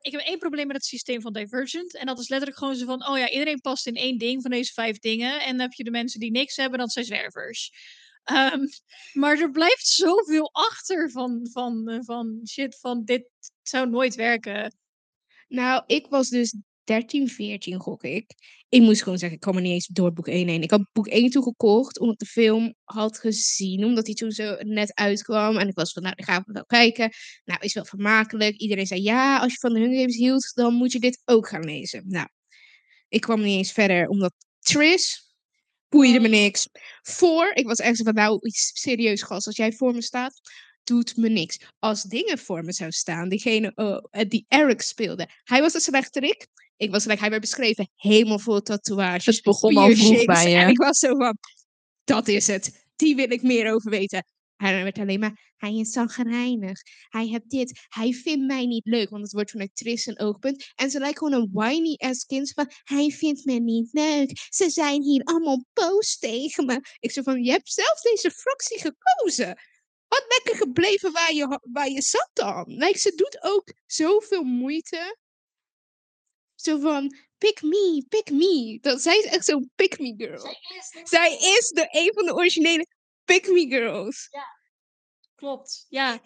Ik heb één probleem met het systeem van Divergent. En dat is letterlijk gewoon zo van: oh ja, iedereen past in één ding van deze vijf dingen. En dan heb je de mensen die niks hebben, dat zijn zwervers. Ehm, maar er blijft zoveel achter van, van, eh, van shit van dit zou nooit werken. Nou, ik was dus 13, 14 gok ik. Ik moest gewoon zeggen, ik kwam er niet eens door boek 1 heen. Ik had boek 1 toegekocht omdat ik de film had gezien. Omdat die toen zo net uitkwam. En ik was van, nou, dan gaan we wel kijken. Nou, is wel vermakelijk. Iedereen zei, ja, als je van de Hunger Games hield, dan moet je dit ook gaan lezen. Nou, ik kwam niet eens verder omdat Tris boeide me niks. Voor, ik was echt van, nou, iets serieus gast. Als jij voor me staat, doet me niks. Als dingen voor me zou staan, diegene eh, die Eric speelde, hij was een slechterik. Ik was like, hij werd beschreven helemaal vol tatoeages. Het begon al vroeg bij En je. ik was zo van, dat is het. Die wil ik meer over weten. Dan werd alleen maar, hij is zagrijnig. Hij heeft dit. Hij vindt mij niet leuk. Want het wordt vanuit Tris een oogpunt. En ze lijkt gewoon een whiny ass kind van, hij vindt me niet leuk. Ze zijn hier allemaal boos tegen me. Ik zo van, je hebt zelf deze fractie gekozen. Wat lekker gebleven waar je, waar je zat dan. Like, ze doet ook zoveel moeite. Zo van, pick me, pick me. Dat, zij is echt zo'n pick me girl. Zij is de een van de originele pick me girls. Klopt, ja.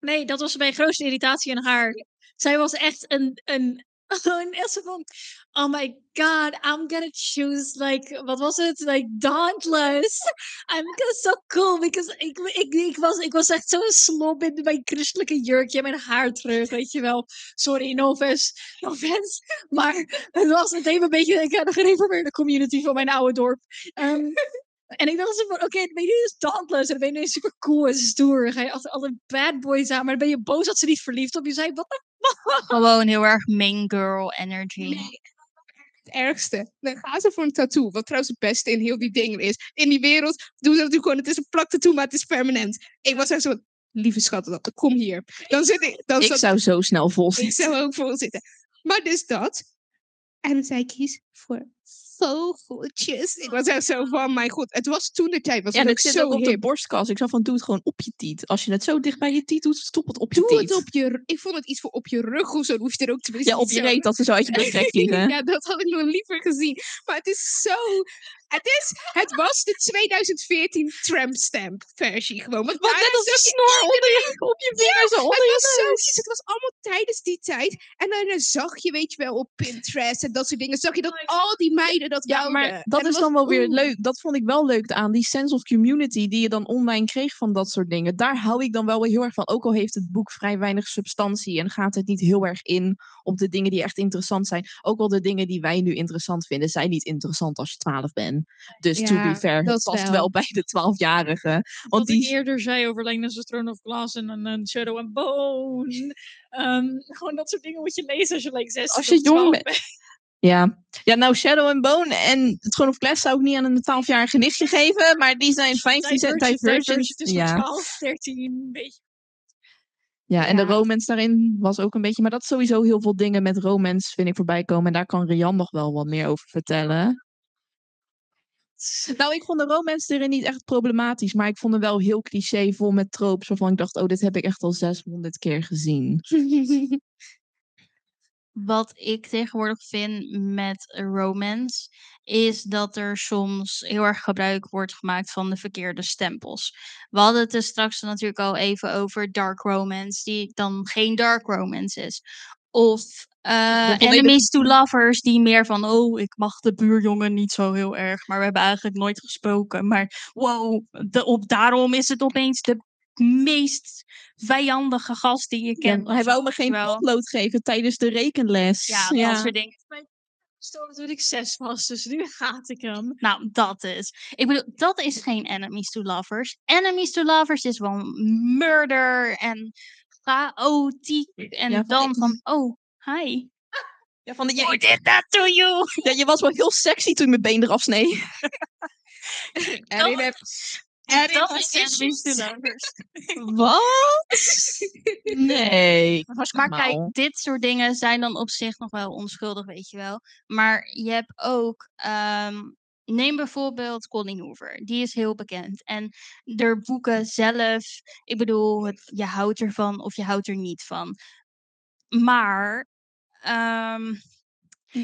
Nee, dat was mijn grootste irritatie aan haar. Zij was echt een, een, [laughs] een echt zo van, oh my god, I'm gonna choose, like, wat was het? Like, dauntless. [laughs] I'm gonna so cool, because ik, ik, ik, was, ik was echt zo'n slob in mijn christelijke jurkje, mijn haar terug, weet je wel. Sorry, no offense, no offense. Maar het was meteen een beetje ik, aan de gereformeerde community van mijn oude dorp. Ehm, [laughs] en ik dacht zo van, oké, dan ben je nu dus dauntless. En dan ben je nu super cool en stoer. Dan ga je achter alle bad boys aan. Maar dan ben je boos dat ze niet verliefd op je zijn. Wat de Gewoon heel erg main girl energy. Nee, het ergste. Dan gaan ze voor een tattoo. Wat trouwens het beste in heel die dingen is. In die wereld doen ze natuurlijk gewoon, het is een plak tattoo, maar het is permanent. Ik was echt zo, lieve schat, dat- kom hier. Dan zit ik, dan Ik zat- zou zo snel vol ik zitten. zou ook vol zitten. Maar dus dat. En dan zei ik, kies voor vogeltjes. Ik was echt zo van, mijn god. Het was toen de tijd, was Ja, dat zit zo ook op de hip. borstkas. Ik zou van, doe het gewoon op je tiet. Als je het zo dicht bij je tiet doet, stop het op je Doe tiet. het op je... Ik vond het iets voor op je rug of zo. Dan hoef je er ook te Ja, op je reet, dat ze zo uit je betrek [laughs] vliegen. ja, dat had ik nog liever gezien. Maar het is zo... Het, is, het was de 2014 tramp stamp versie gewoon. Want Wat net als een snor onder je, op je vinger, zo onder het je was zo. Het was allemaal tijdens die tijd. En dan zag je, weet je wel, op Pinterest en dat soort dingen. Zag je dat al die meiden dat Ja, wouden. maar dat is was- dan wel weer leuk. Dat vond ik wel leuk aan die sense of community die je dan online kreeg van dat soort dingen. Daar hou ik dan wel heel erg van. Ook al heeft het boek vrij weinig substantie en gaat het niet heel erg in op de dingen die echt interessant zijn. Ook al de dingen die wij nu interessant vinden, zijn niet interessant als je 12 bent. Dus to be fair, dat het past wel. wel bij de 12-jarige. Want Wat ik die, eerder zei over the Throne of Glass en een Shadow and Bone. Ehm, gewoon dat soort dingen moet je lezen als je like 16 Als je jong 12 bent. ja. ja, nou Shadow and Bone en het Throne of Glass zou ik niet aan een 12-jarige nichtje geven, maar die zijn 15 cent Divergent, divergent. Divergent is Ja. 12, 13, een beetje. Ja, en de romance daarin was ook een beetje... Maar dat is sowieso heel veel dingen met romance vind ik voorbij komen. En daar kan Rian nog wel wat meer over vertellen. Nou, ik vond de romance erin niet echt problematisch. Maar ik vond hem wel heel cliché, vol met tropes. Waarvan ik dacht, oh, dit heb ik echt al 600 keer gezien. [laughs] Wat ik tegenwoordig vind met romance, is dat er soms heel erg gebruik wordt gemaakt van de verkeerde stempels. We hadden het er straks natuurlijk al even over dark romance, die dan geen dark romance is. Of enemies to lovers, die meer van, oh, ik mag de buurjongen niet zo heel erg, maar we hebben eigenlijk nooit gesproken. Maar wow, de, op, daarom is het opeens de meest vijandige gast die je Ja, kent. of hij wou me geen potlood geven tijdens de rekenles. Ja, dat soort dingen. Toen ik zes was, dus nu haat ik hem. Nou, dat is. Ik bedoel, dat is geen enemies to lovers. Enemies to lovers is wel murder en chaotiek. En Ja, dan van, oh, hi. Ja, van de, je, did that to you? ja, je was wel heel sexy toen je mijn been eraf snee. [laughs] En in heb... En dat is enemies to issues. lovers. Wat? Nee. Maar Nou. kijk, dit soort dingen zijn dan op zich nog wel onschuldig, weet je wel. Maar je hebt ook, ehm, neem bijvoorbeeld Colleen Hoover. Die is heel bekend. En de boeken zelf, ik bedoel, het, je houdt ervan of je houdt er niet van. Maar, ehm,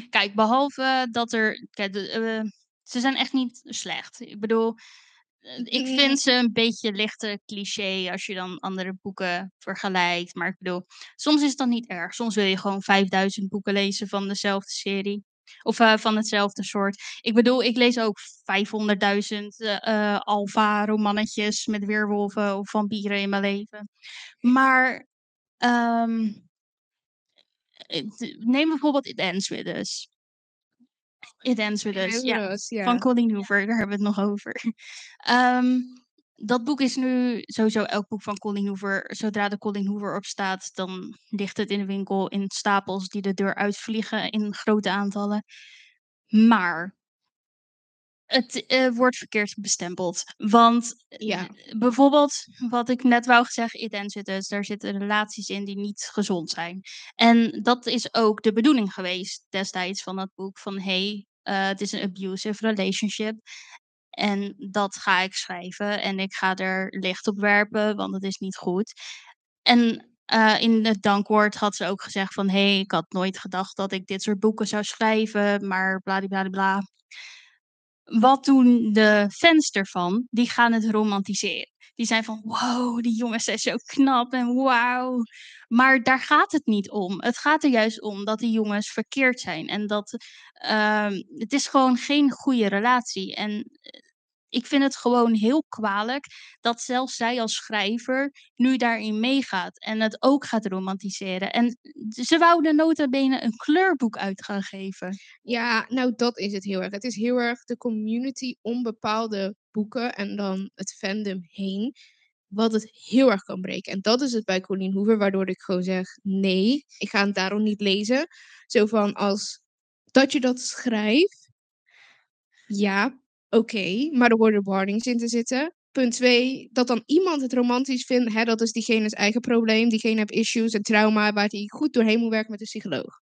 kijk, behalve dat er, kijk, de, eh, ze zijn echt niet slecht. Ik bedoel, eh, ik vind ze een beetje lichte cliché als je dan andere boeken vergelijkt. Maar ik bedoel, soms is het dan niet erg. Soms wil je gewoon 5000 boeken lezen van dezelfde serie. Of eh, van hetzelfde soort. Ik bedoel, ik lees ook 500.000 eh eh, alfa-romannetjes met weerwolven of vampieren in mijn leven. Maar ehm, eh, neem bijvoorbeeld It Ends With Us. It Ends With Us, ja. ja. Van Colleen Hoover, daar hebben we het nog over. [laughs] Ehm, dat boek is nu sowieso elk boek van Colleen Hoover. Zodra de Colleen Hoover op staat, dan ligt het in de winkel in stapels die de deur uitvliegen in grote aantallen. Maar het eh, wordt verkeerd bestempeld. Want Ja. eh, bijvoorbeeld, wat ik net wou zeggen, It Ends With Us, daar zitten relaties in die niet gezond zijn. En dat is ook de bedoeling geweest destijds van dat boek. Van hey, eh, het is een abusive relationship. En dat ga ik schrijven en ik ga er licht op werpen, want het is niet goed. En in het dankwoord had ze ook gezegd van... hé, hey, ik had nooit gedacht dat ik dit soort boeken zou schrijven, maar bladibladibla. Wat doen de fans ervan? Die gaan het romantiseren. Die zijn van, wow, die jongens zijn zo knap en wauw. Maar daar gaat het niet om. Het gaat er juist om dat die jongens verkeerd zijn. En dat ehm, het is gewoon geen goede relatie. En eh, ik vind het gewoon heel kwalijk dat zelfs zij als schrijver nu daarin meegaat. En het ook gaat romantiseren. En ze wouden nota bene een kleurboek uit gaan geven. Ja, nou dat is het heel erg. Het is heel erg de community om bepaalde boeken en dan het fandom heen. Wat het heel erg kan breken. En dat is het bij Colleen Hoover, waardoor ik gewoon zeg: nee, ik ga het daarom niet lezen. Zo van als dat je dat schrijft. Ja, oké, maar er worden warnings in te zitten. Punt twee, dat dan iemand het romantisch vindt, hè, dat is diegene's eigen probleem. Diegene heeft issues en trauma waar hij goed doorheen moet werken met een psycholoog.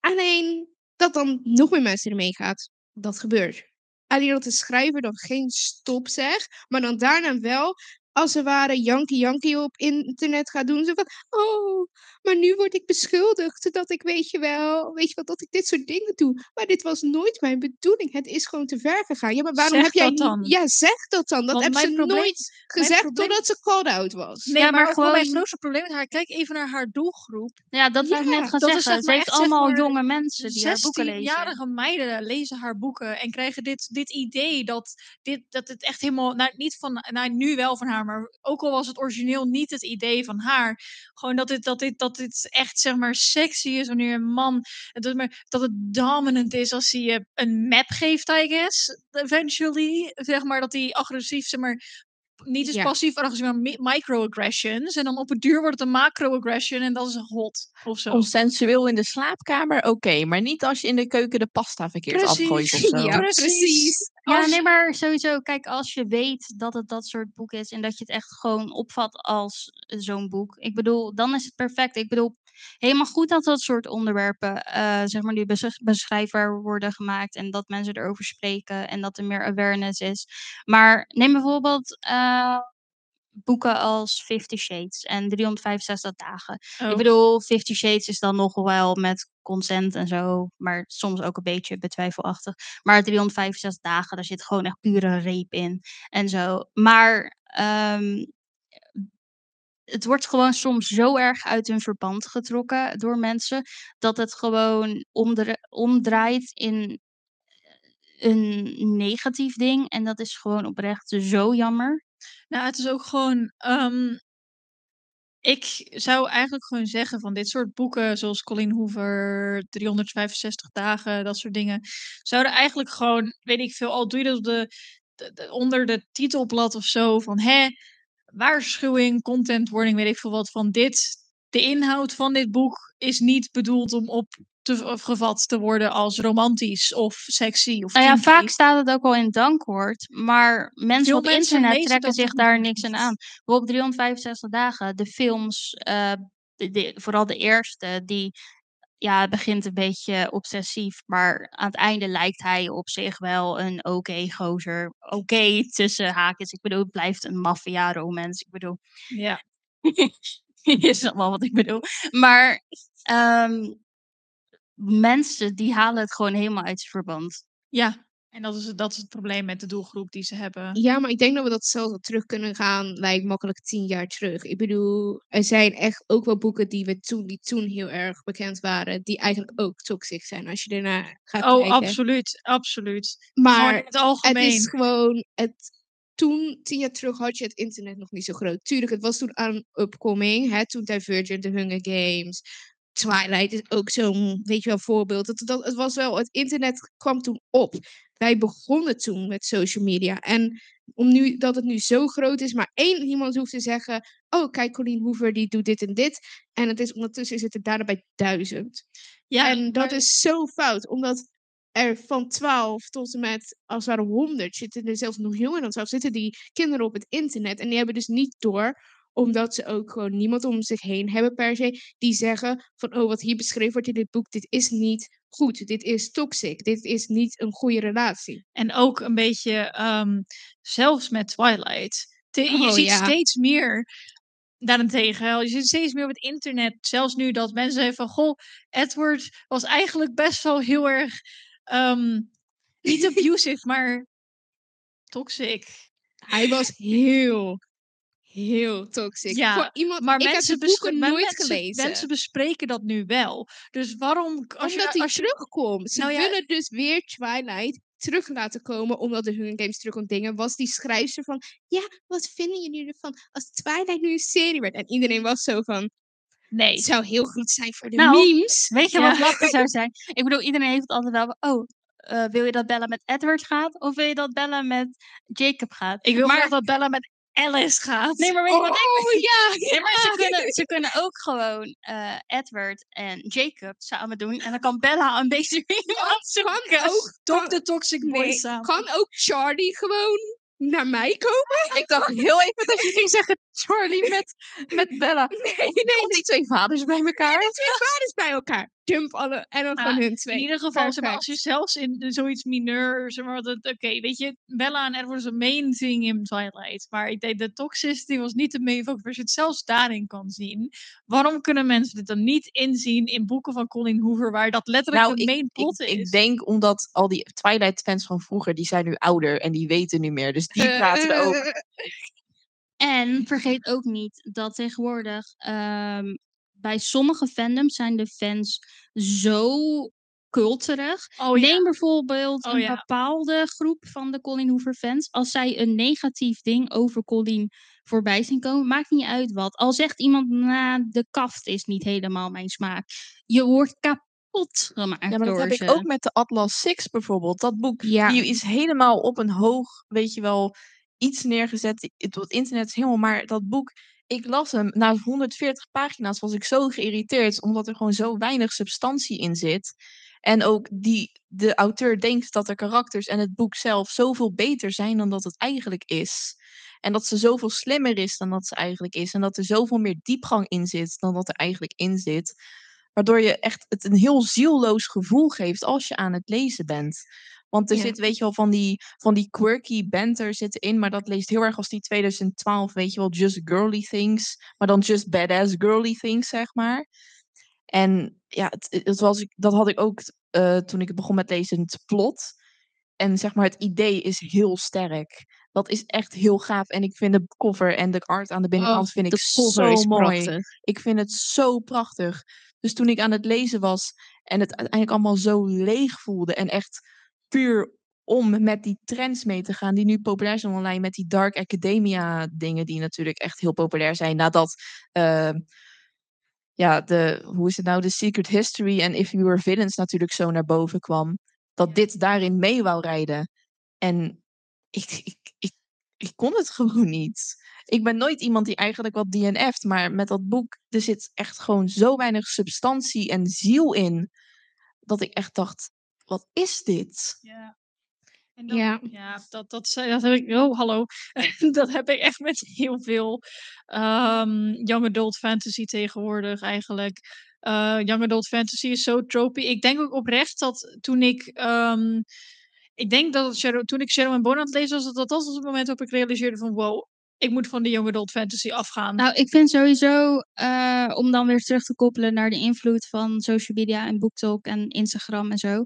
Alleen dat dan nog meer mensen ermee gaat, dat gebeurt. Alleen dat de schrijver dan geen stop zegt, maar dan daarna wel, als ze ware janky janky op internet gaat doen. Zo van, oh, maar nu word ik beschuldigd dat ik, weet je wel, weet je wel, dat ik dit soort dingen doe. Maar dit was nooit mijn bedoeling. Het is gewoon te ver gegaan. Ja, maar waarom Zeg heb jij dan. Ja, zeg dat dan. Dat hebben ze probleem- nooit gezegd probleem- totdat ze called out was. Nee, Ja, maar, maar gewoon mijn grootste probleem met haar. Kijk even naar haar doelgroep. Ja, dat wou ik Ja, net gaan dat is zeggen. zeg Ze heeft echt, zeg allemaal maar, jonge mensen die haar boeken lezen. 16-jarige meiden lezen haar boeken en krijgen dit, dit idee dat, dit, dat het echt helemaal, nou, niet van, nou, nu wel van haar, maar ook al was het origineel niet het idee van haar, gewoon dat dit, dat dit, dat dit echt, zeg maar, sexy is wanneer een man, dat, maar, dat het dominant is als hij je een map geeft, I guess, eventually, zeg maar, dat hij agressief, zeg maar, niet eens Ja. passief agressief, maar mi- microaggressions. En dan op het duur wordt het een macroaggression en dat is hot of zo. Of sensueel in de slaapkamer, oké. maar niet als je in de keuken de pasta verkeerd Precies. afgooit of zo. Ja, Precies. Ja, nee, maar sowieso, kijk, als je weet dat het dat soort boek is en dat je het echt gewoon opvat als zo'n boek. Ik bedoel, dan is het perfect. Ik bedoel, helemaal goed dat dat soort onderwerpen, eh, zeg maar, nu besch- beschrijfbaar worden gemaakt en dat mensen erover spreken en dat er meer awareness is. Maar neem bijvoorbeeld eh, boeken als Fifty Shades en 365 dagen. Ik Oh. bedoel, Fifty Shades is dan nog wel met consent en zo, maar soms ook een beetje betwijfelachtig. Maar 365 dagen, daar zit gewoon echt pure rape in en zo. Maar ehm, het wordt gewoon soms zo erg uit hun verband getrokken door mensen dat het gewoon omdra- omdraait in een negatief ding. En dat is gewoon oprecht zo jammer. Nou, het is ook gewoon. ehm, ik zou eigenlijk gewoon zeggen van dit soort boeken, zoals Colleen Hoover, 365 dagen, dat soort dingen, zouden eigenlijk gewoon, weet ik veel, al doe je dat op de, de- de- onder de titelblad of zo, van hè, waarschuwing, content warning, weet ik veel wat, van dit, de inhoud van dit boek is niet bedoeld om op te, of gevat te worden als romantisch of sexy of Nou ja, kinky. vaak staat het ook wel in het dankwoord, maar mensen Veel op mensen internet trekken zich daar niks aan aan. Bijvoorbeeld 365 dagen, de films, eh, de, vooral de eerste, die ja, het begint een beetje obsessief, maar aan het einde lijkt hij op zich wel een oké gozer. Oké, tussen haakjes. Ik bedoel, het blijft een maffia-romance. Ik bedoel, Ja. je [laughs] is wel wat ik bedoel. Maar ehm, mensen die halen het gewoon helemaal uit zijn verband. ja, en dat is, het- dat is het probleem met de doelgroep die ze hebben. Ja, maar ik denk dat we dat zelfs terug kunnen gaan, lijkt makkelijk tien jaar terug. Ik bedoel, er zijn echt ook wel boeken die we toen, die toen heel erg bekend waren, die eigenlijk ook toxic zijn als je ernaar gaat Oh, kijken. absoluut, absoluut. Gewoon Maar in het het algemeen. is gewoon, het, toen, tien jaar terug, had je het internet nog niet zo groot. Tuurlijk, het was toen aan upcoming, hè, toen Divergent, The Hunger Games, Twilight is ook zo'n, weet je wel, voorbeeld. Het, dat, het was wel, het internet kwam toen op. Wij begonnen toen met social media. En om nu, dat het nu zo groot is, maar één iemand hoeft te zeggen, oh, kijk, Colleen Hoover, die doet dit en dit. En het is ondertussen het er daarna bij duizend. Ja, en dat maar- is zo fout, omdat er van 12 tot en met, als het ware 100, zitten er zelfs nog jonger dan 12, zitten die kinderen op het internet. En die hebben dus niet door, omdat ze ook gewoon niemand om zich heen hebben per se, die zeggen van, oh, wat hier beschreven wordt in dit boek, dit is niet goed, dit is toxic, dit is niet een goede relatie. En ook een beetje, ehm, zelfs met Twilight. Te- je Oh, ziet ja. steeds meer daarentegen. Je ziet steeds meer op het internet. Zelfs nu dat mensen zeggen van... Goh, Edward was eigenlijk best wel heel erg... ehm, niet [laughs] abusive, maar toxic. Hij was heel, heel toxic. Ja, Voor iemand, Maar ik mensen, heb de boeken nooit mensen, gelezen. mensen bespreken dat nu wel. Dus waarom... Als omdat je, hij als je, terugkomt. Ze Nou ja- willen dus weer Twilight terug laten komen, omdat de Hunger Games terug ontdingen. Was die schrijfster van, ja, wat vinden jullie ervan als Twilight nu een serie werd? En iedereen was zo van, nee. het zou heel goed zijn voor de Nou, memes. Weet je Ja. wat lachen zou [laughs] zijn? Ik bedoel, iedereen heeft het altijd wel. van, Oh, eh, wil je dat Bella met Edward gaat? Of wil je dat Bella met Jacob gaat? Ik wil maar, dat Bella met Alice gaat. Nee, maar weet je Oh, wat ik... ja, [laughs] Nee, maar ze ja. kunnen, ze kunnen ook gewoon eh, Edward en Jacob samen doen. En dan kan Bella een beetje [laughs] iemand zoeken. Kan ook, de Toxic Boys nee, samen. kan ook Charlie gewoon naar mij komen? [laughs] Ik dacht heel even dat je ging zeggen Charlie met, met Bella. Nee, Nee, die twee vaders bij elkaar. die twee vaders bij elkaar. Dump alle en dan Ah, van hun In twee. ieder geval, zeg maar, als je zelfs in zoiets mineur, zeg maar, dat- oké, weet je, Bella en Edward is een main thing in Twilight, maar ik denk de toxicity was niet de main focus, als je het zelfs daarin kan zien. Waarom kunnen mensen dit dan niet inzien in boeken van Colin Hoover, waar dat letterlijk Nou, de ik, main ik, plot is? ik denk omdat al die Twilight-fans van vroeger, die zijn nu ouder en die weten nu meer. Dus die praten er ook. Eh, En vergeet ook niet dat tegenwoordig ehm, bij sommige fandoms zijn de fans zo culterig. oh ja, Neem bijvoorbeeld Oh een ja. bepaalde groep van de Colin Hoover fans. Als zij een negatief ding over Colin voorbij zien komen, maakt niet uit wat. Al zegt iemand, nou, de kaft is niet helemaal mijn smaak. Je wordt kapot gemaakt Ja, maar dat heb ze. ik ook met de Atlas Six bijvoorbeeld. Dat boek Ja. die is helemaal op een hoog, weet je wel, iets neergezet. Het het internet is helemaal, maar dat boek, ik las hem na 140 pagina's was ik zo geïrriteerd, omdat er gewoon zo weinig substantie in zit. En ook die, de auteur denkt dat de karakters en het boek zelf zoveel beter zijn dan dat het eigenlijk is. En dat ze zoveel slimmer is dan dat ze eigenlijk is. En dat er zoveel meer diepgang in zit dan dat er eigenlijk in zit. Waardoor je echt het een heel zielloos gevoel geeft als je aan het lezen bent. Want er Ja. zit, weet je wel, van die, van die quirky banter zitten in. Maar dat leest heel erg als die 2012, weet je wel, Just Girly Things. Maar dan Just Badass Girly Things, zeg maar. En ja, het, het was, ik- dat had ik ook eh, toen ik begon met lezen, het plot. En zeg maar, het idee is heel sterk. Dat is echt heel gaaf. En ik vind de cover en de art aan de binnenkant vind ik zo mooi. prachtig. Ik vind het zo prachtig. Dus toen ik aan het lezen was en het uiteindelijk allemaal zo leeg voelde en echt puur om met die trends mee te gaan die nu populair zijn online met die dark academia dingen die natuurlijk echt heel populair zijn nadat eh, ja de hoe is het nou de Secret History en If You Were Villains natuurlijk zo naar boven kwam dat dit daarin mee wou rijden en ik, ik, ik, ik kon het [laughs] gewoon niet. Ik ben nooit iemand die eigenlijk wat DNF't, maar met dat boek, er zit echt gewoon zo weinig substantie en ziel in, dat ik echt dacht, wat is dit? Ja. En dat, Ja. ja, dat, dat, zei- dat heb ik. Oh, hallo. [laughs] dat heb ik echt met heel veel ehm, young adult fantasy tegenwoordig eigenlijk. Eh, young adult fantasy is zo tropey. Ik denk ook oprecht dat toen ik. ehm, ik denk dat het toen ik Shadow and Bone aan het lezen was, dat dat was het moment waarop ik realiseerde van wow, ik moet van de young adult fantasy afgaan. Nou, ik vind sowieso, eh, om dan weer terug te koppelen naar de invloed van social media en BookTok en Instagram en zo.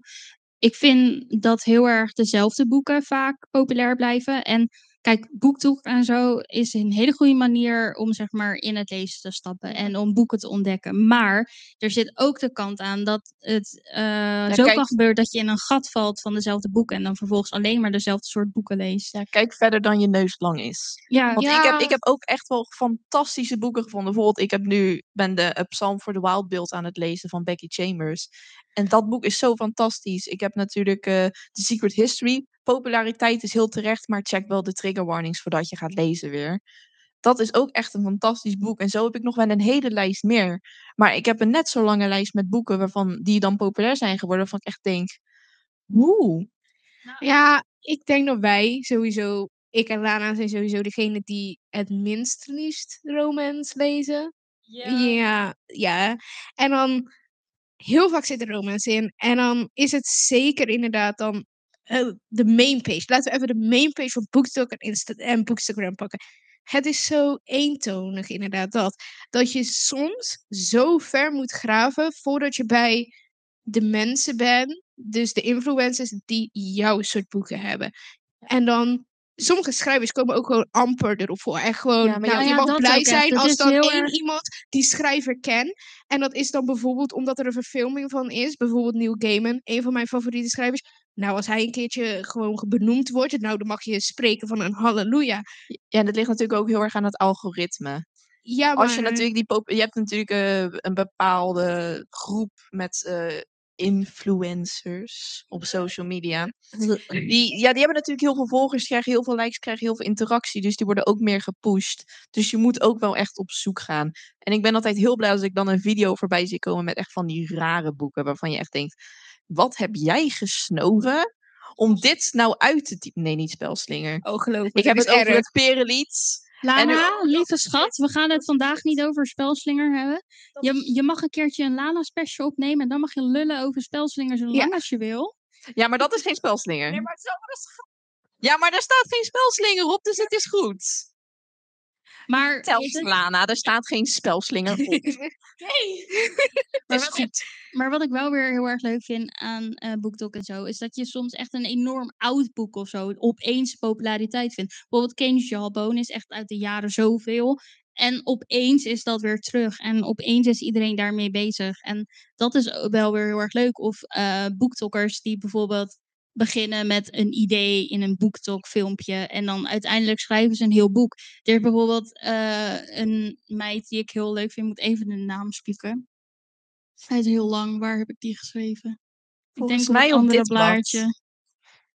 Ik vind dat heel erg dezelfde boeken vaak populair blijven. En kijk, BookTok en zo is een hele goede manier om zeg maar in het lezen te stappen en om boeken te ontdekken. Maar er zit ook de kant aan dat het eh, zo kijk- kan gebeuren dat je in een gat valt van dezelfde boeken en dan vervolgens alleen maar dezelfde soort boeken leest. Ja, kijk verder dan je neus lang is. Ja, Want Ja. ik, heb, ik heb ook echt wel fantastische boeken gevonden. Bijvoorbeeld, ik heb nu, ben de eh, Psalm for the Wild Build aan het lezen van Becky Chambers. En dat boek is zo fantastisch. Ik heb natuurlijk eh The Secret History. Populariteit is heel terecht, maar check wel de trigger warnings voordat je gaat lezen weer. Dat is ook echt een fantastisch boek. En zo heb ik nog wel een hele lijst meer. Maar ik heb een net zo lange lijst met boeken waarvan die dan populair zijn geworden. Waarvan ik echt denk, woe. Ja, ik denk dat wij sowieso, ik en Lana zijn sowieso degene die het minst liefst romance lezen. Ja, ja. En dan heel vaak zit er romance in. En dan is het zeker inderdaad dan eh, de main page. Laten we even de main page van BookTok en, Insta en Bookstagram pakken. Het is zo eentonig inderdaad dat. Dat je soms zo ver moet graven voordat je bij de mensen bent. Dus de influencers die jouw soort boeken hebben. En dan... Sommige schrijvers komen ook gewoon amper erop voor. En gewoon, Ja, nou, ja, je mag blij echt. zijn als dan één erg- iemand die schrijver ken. En dat is dan bijvoorbeeld omdat er een verfilming van is. Bijvoorbeeld Neil Gaiman, een van mijn favoriete schrijvers. Nou, als hij een keertje gewoon benoemd wordt, nou, dan mag je spreken van een halleluja. Ja, en dat ligt natuurlijk ook heel erg aan het algoritme. Ja, maar... Als je natuurlijk die pop je hebt natuurlijk eh, een bepaalde groep met eh, influencers op social media. Die, ja, die hebben natuurlijk heel veel volgers, krijgen heel veel likes, krijgen heel veel interactie. Dus die worden ook meer gepusht. Dus je moet ook wel echt op zoek gaan. En ik ben altijd heel blij als ik dan een video voorbij zie komen met echt van die rare boeken. Waarvan je echt denkt, wat heb jij gesnoven om dit nou uit te typen? Nee, niet spelslinger. Oh, geloof me. Ik heb het is over erg. het perelied. Lana, lieve schat, we gaan het vandaag niet over spelslinger hebben. Je, je mag een keertje een Lana special opnemen en dan mag je lullen over spelslinger zo lang Ja. als je wil. Ja, maar dat is geen spelslinger. Nee, maar het is wel Ja, maar daar staat geen spelslinger op, dus het is goed. Maar, Lana, er staat geen spelslinger op. [laughs] [laughs] maar, is wat, goed. maar wat ik wel weer heel erg leuk vind aan eh BookTok en zo, is dat je soms echt een enorm oud boek of zo opeens populariteit vindt. Bijvoorbeeld Keynes Jawbone is echt uit de jaren zoveel. En opeens is dat weer terug. En opeens is iedereen daarmee bezig. En dat is ook wel weer heel erg leuk. Of eh boektokkers die bijvoorbeeld beginnen met een idee in een boektok filmpje. En dan uiteindelijk schrijven ze een heel boek. Er is bijvoorbeeld eh, een meid die ik heel leuk vind. Moet even de naam spieken. Hij is heel lang. Waar heb ik die geschreven? Volgens ik denk mij op dit blad. blaadje.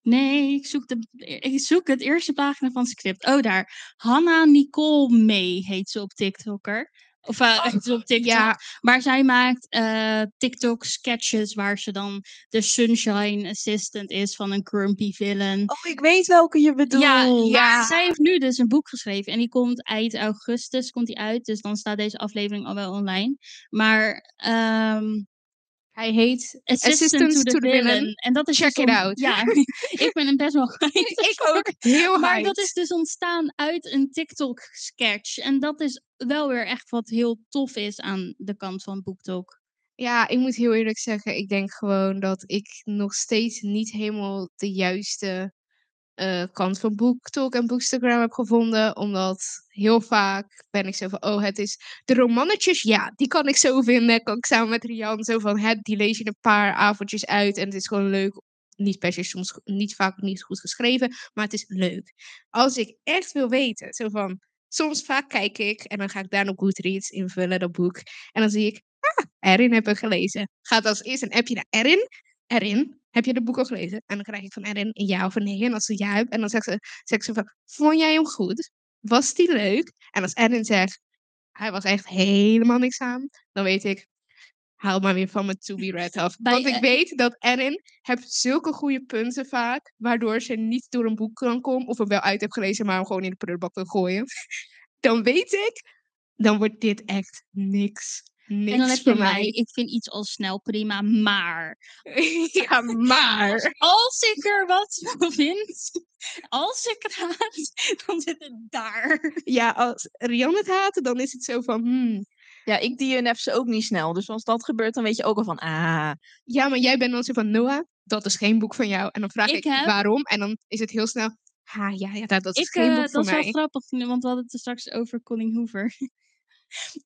Nee, ik zoek, de, ik zoek het eerste pagina van het script. Oh, daar. Hanna Nicole May heet ze op TikToker. Of het is op TikTok. Ja, Maar zij maakt eh, TikTok sketches waar ze dan de sunshine assistant is van een grumpy villain. Oh, ik weet welke je bedoelt. Ja, ja. Zij heeft nu dus een boek geschreven en die komt eind augustus komt die uit. Dus dan staat deze aflevering al wel online. Maar ehm hij heet Assistant, Assistant to the, to the Villain. Villain. En dat is Check dus it out. Ja, [laughs] ik ben hem best wel [laughs] [laughs] Ik ook heel Maar dat is dus ontstaan uit een TikTok sketch. En dat is wel weer echt wat heel tof is aan de kant van BookTok. Ja, ik moet heel eerlijk zeggen, ik denk gewoon dat ik nog steeds niet helemaal de juiste eh, kant van BookTok en Bookstagram heb gevonden. Omdat heel vaak ben ik zo van, oh, het is de romannetjes, ja, die kan ik zo vinden. Kan ik samen met Rian zo van, het, die lees je een paar avondjes uit en het is gewoon leuk. Niet per se soms niet vaak niet goed geschreven, maar het is leuk. Als ik echt wil weten, zo van, soms vaak kijk ik en dan ga ik daar nog Goodreads invullen, dat boek. En dan zie ik, ah, Erin heb ik gelezen. Gaat als eerst een appje naar Erin. Erin, heb je de boek al gelezen? En dan krijg ik van Erin een ja of een nee. En als ze ja hebt, en dan zegt ze, zegt ze van, vond jij hem goed? Was die leuk? En als Erin zegt, hij was echt helemaal niks aan, dan weet ik, haal maar weer van mijn to be read af. [laughs] Want ik eh, weet dat Erin zulke goede punten vaak, waardoor ze niet door een boek kan komen, of hem wel uit heeft gelezen, maar hem gewoon in de prullenbak wil gooien. [laughs] Dan weet ik, dan wordt dit echt niks. Niks En dan heb je voor mij. mij. Ik vind iets al snel prima, maar [laughs] ja, maar. als ik er wat van vind, als ik het haat, dan zit het daar. Ja, als Rian het haat, dan is het zo van, hmm. Ja, ik DNF ze ook niet snel. Dus als dat gebeurt, dan weet je ook al van, ah. Ja, maar jij bent dan zo van, Noah, dat is geen boek van jou. En dan vraag ik, Ik heb- waarom? En dan is het heel snel, ha, ja, ja, dat, dat is Ik, geen boek voor dat is wel mij. grappig, want we hadden het er straks over Colin Hoover.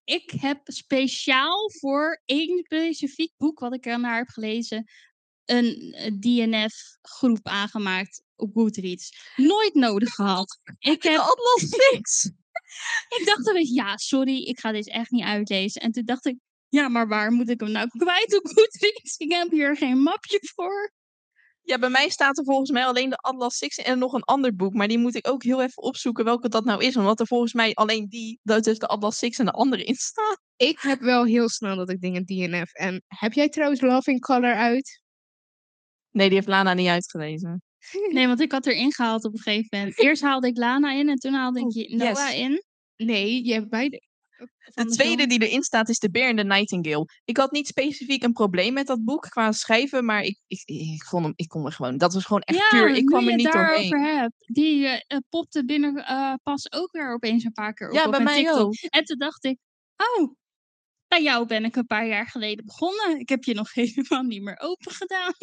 Ik heb speciaal voor één specifiek boek wat ik ernaar heb gelezen, een DNF-groep aangemaakt op Goodreads. Nooit nodig gehad. Ik [laughs] heb Atlas [laughs] Six. Ik dacht beetje, ja, sorry, ik ga dit echt niet uitlezen. En toen dacht ik, ja, maar waar moet ik hem nou kwijt op Goodreads? Ik heb hier geen mapje voor. Ja, bij mij staat er volgens mij alleen de Atlas Six en nog een ander boek. Maar die moet ik ook heel even opzoeken welke dat nou is. Omdat er volgens mij alleen die, dat is de Atlas Six en de andere in staan. Ik heb wel heel snel dat ik dingen DNF. En heb jij trouwens Love in Color uit? Nee, die heeft Lana niet uitgelezen. [laughs] Nee, want ik had erin gehaald op een gegeven moment. Eerst haalde ik Lana in en toen haalde ik Oh, je- Noah yes. in. Nee, je hebt beide. De tweede die erin staat is De Bear en de Nightingale. Ik had niet specifiek een probleem met dat boek qua schrijven, maar ik, ik, ik, vond hem, ik kon er gewoon. Dat was gewoon echt ja, puur. Ik kwam er je niet daarover doorheen. hebt. Die eh, popte binnen eh, pas ook weer opeens een paar keer op. Ja, op bij mijn mij TikTok. ook. En toen dacht ik, oh, bij jou ben ik een paar jaar geleden begonnen. Ik heb je nog [laughs] helemaal niet meer open gedaan.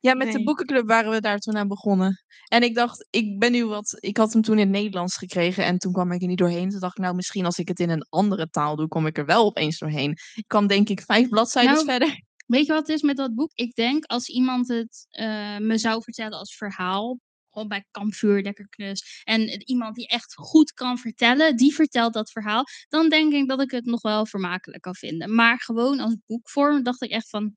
Ja, met de boekenclub waren we daar toen aan begonnen. En ik dacht, ik ben nu wat. Ik had hem toen in het Nederlands gekregen en toen kwam ik er niet doorheen. Toen dacht ik, nou, misschien als ik het in een andere taal doe, kom ik er wel opeens doorheen. Ik kwam denk ik vijf bladzijden Nou, verder. Weet je wat het is met dat boek? Ik denk als iemand het eh, me zou vertellen als verhaal, gewoon bij kampvuur, lekker knus, en iemand die echt goed kan vertellen, die vertelt dat verhaal, dan denk ik dat ik het nog wel vermakelijk kan vinden. Maar gewoon als boekvorm dacht ik echt van,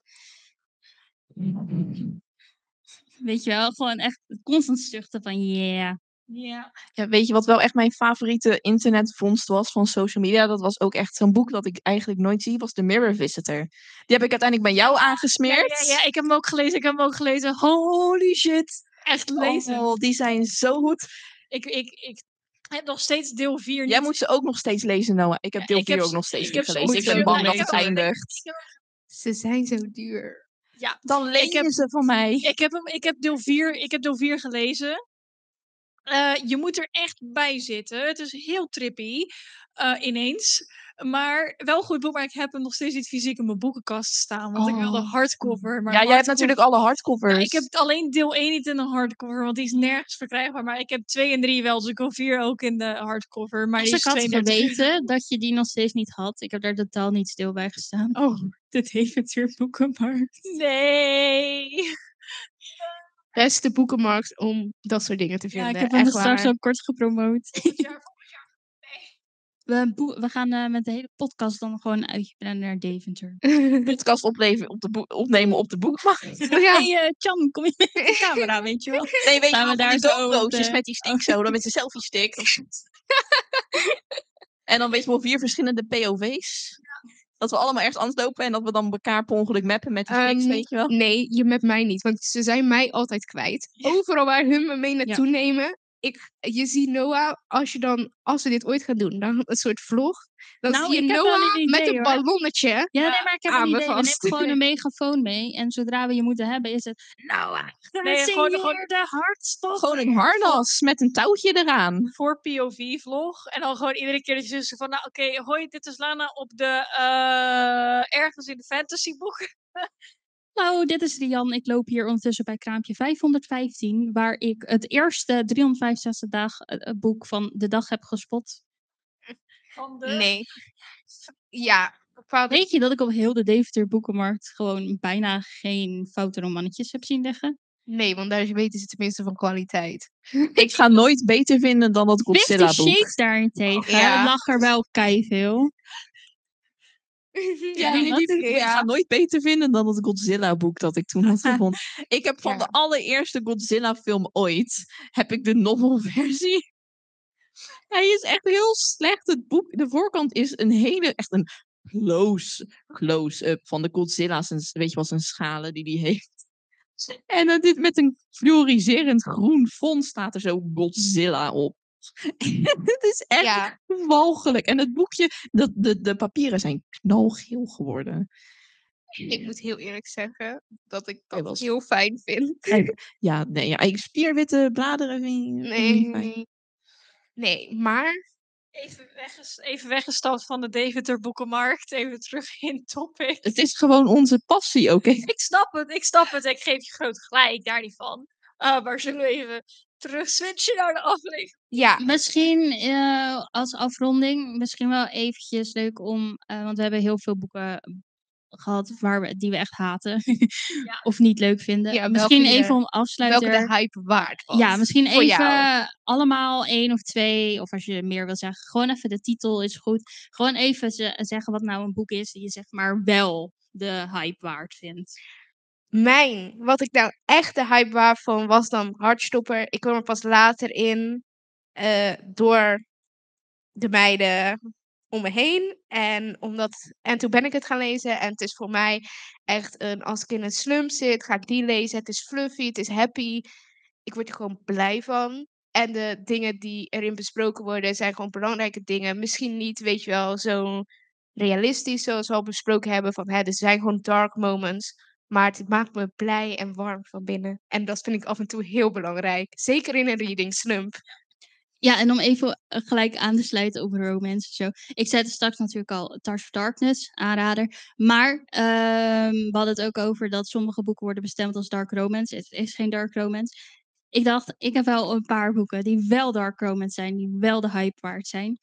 weet je wel, gewoon echt constant zuchten van yeah. Ja. ja, weet je wat wel echt mijn favoriete internetvondst was van social media? Dat was ook echt zo'n boek dat ik eigenlijk nooit zie, was The Mirror Visitor. Die heb ik uiteindelijk bij jou aangesmeerd. Ja, ja, ik heb hem ook gelezen. Ik heb hem ook gelezen. Holy shit. Echt lezen. Oh, die zijn zo goed. Ik, ik, ik heb nog steeds deel 4 niet. Jij moet ze ook nog steeds lezen, Noah. Ik heb deel ik 4 heb ook nog steeds ik niet gelezen. Ik ben bang dat het eindigt. Ze zijn zo duur. Ja, Dan heb- je ze van mij. ik heb, hem, ik heb deel 4 ik heb deel 4 gelezen. Eh, je moet er echt bij zitten. Het is heel trippy eh, ineens. Maar wel een goed boek, maar ik heb hem nog steeds niet fysiek in mijn boekenkast staan. Want ik wil de Oh. hardcover. Maar Ja, jij hebt natuurlijk alle hardcovers. Ja, ik heb alleen deel 1 niet in de hardcover, want die is nergens verkrijgbaar. Maar ik heb 2 en 3 wel, dus ik wil 4 ook in de hardcover. Maar ik is had 32 geweten dat je die nog steeds niet had, ik heb daar totaal niet stil bij gestaan. Oh, Dit avontuurboekenmarkt. nee. Beste boekenmarkt om dat soort dingen te Ja, vinden. ik heb hem Echt straks waar. ook kort gepromoot. We, we gaan eh, met de hele podcast dan gewoon plannen naar Deventer. [laughs] podcast opnemen op de, boek- opnemen op de boekmarkt. [laughs] ja. Hey, eh, Chan, kom je met de camera, weet je wel? [laughs] Nee, weet je wel, we daar zo op doodroosjes de- met die stick zo, dan met zijn selfie stick. En dan weet je wel vier verschillende POV's. Dat we allemaal ergens anders lopen en dat we dan elkaar per ongeluk mappen met die fix, Ehm, weet je wel. Nee, je met mij niet, want ze zijn mij altijd kwijt. Overal waar hun me mee naartoe nemen. Ik, je ziet Noah, als, je dan, als we dit ooit gaan doen, dan een soort vlog. Dan Nou, zie je Noah een met een ballonnetje. Ja, nee, maar ik heb een idee. We gewoon een megafoon mee. En zodra we je moeten hebben, is het... Nou, [laughs] Nee, gewoon- gewoon- de hartstocht. Gewoon een harnas met een touwtje eraan. voor POV-vlog. En dan gewoon iedere keer dat je van, nou oké, hoi, dit is Lana op de, eh, ergens in de fantasyboeken. [laughs] Hallo, dit is Rian. Ik loop hier ondertussen bij kraampje 515, waar ik het eerste 365 dag eh, eh, boek van de dag heb gespot. Van de... Nee. Ja, bepaald. Weet je dat ik op heel de Deventer boekenmarkt gewoon bijna geen foute romannetjes heb zien liggen? Nee, want daar weten ze tenminste van kwaliteit. [laughs] Ik ga nooit beter vinden dan dat Fifty Godzilla-boek. Shades daarentegen, Ja. dat lag er wel keiveel. Ja, Ik ga nooit beter vinden dan het Godzilla-boek dat ik toen had [laughs] gevonden. Ik heb van Ja. de allereerste Godzilla-film ooit, heb ik de novelversie. Hij is echt heel slecht. Het boek, de voorkant is een hele, echt een close, close-up van de Godzilla. Zijn, weet je wel, zijn schalen die hij heeft. En dit met een fluoriserend groen font staat er zo Godzilla op. [laughs] Het is echt Ja, walgelijk. En het boekje, de, de, de papieren zijn knalgeel geworden. ik moet heel eerlijk zeggen dat ik dat was- heel fijn vind. Ja, nee, ja, ik spierwitte bladeren vind je Nee, niet fijn. nee. Nee, maar Even, wegges- even weggestapt van de Deventer boekenmarkt. Even terug in topic. Het is gewoon onze passie, oké? Ik snap het, ik snap het. Ik geef je groot gelijk, daar niet van. Ah, maar zullen we even terug switchen naar de aflevering? Ja, Misschien eh, als afronding, misschien wel eventjes leuk om, eh, want we hebben heel veel boeken gehad waar we, die we echt haten Ja. [laughs] of niet leuk vinden. Ja, misschien welke je- even om welke afsluiter. de hype waard was. Ja, misschien voor even jou. allemaal één of twee, of als je meer wil zeggen, gewoon even de titel is goed. Gewoon even ze- zeggen wat nou een boek is die je zeg maar wel de hype waard vindt. Mijn, wat ik nou echt de hype waard vond, was dan Hartstopper. Ik kwam er pas later in eh, door de meiden om me heen. En, omdat, en toen ben ik het gaan lezen. En het is voor mij echt een, als ik in een slump zit, ga ik die lezen. Het is fluffy, het is happy. Ik word er gewoon blij van. En de dingen die erin besproken worden, zijn gewoon belangrijke dingen. Misschien niet, weet je wel, zo realistisch zoals we al besproken hebben. Van, hè, er zijn gewoon dark moments. Maar het maakt me blij en warm van binnen. En dat vind ik af en toe heel belangrijk. Zeker in een reading slump. Ja, en om even eh, gelijk aan te sluiten op romance en zo. Ik zei het straks natuurlijk al, Tars of Darkness, aanrader. Maar ehm, we hadden het ook over dat sommige boeken worden bestemd als dark romance. Het is geen dark romance. Ik dacht, ik heb wel een paar boeken die wel dark romance zijn, die wel de hype waard zijn.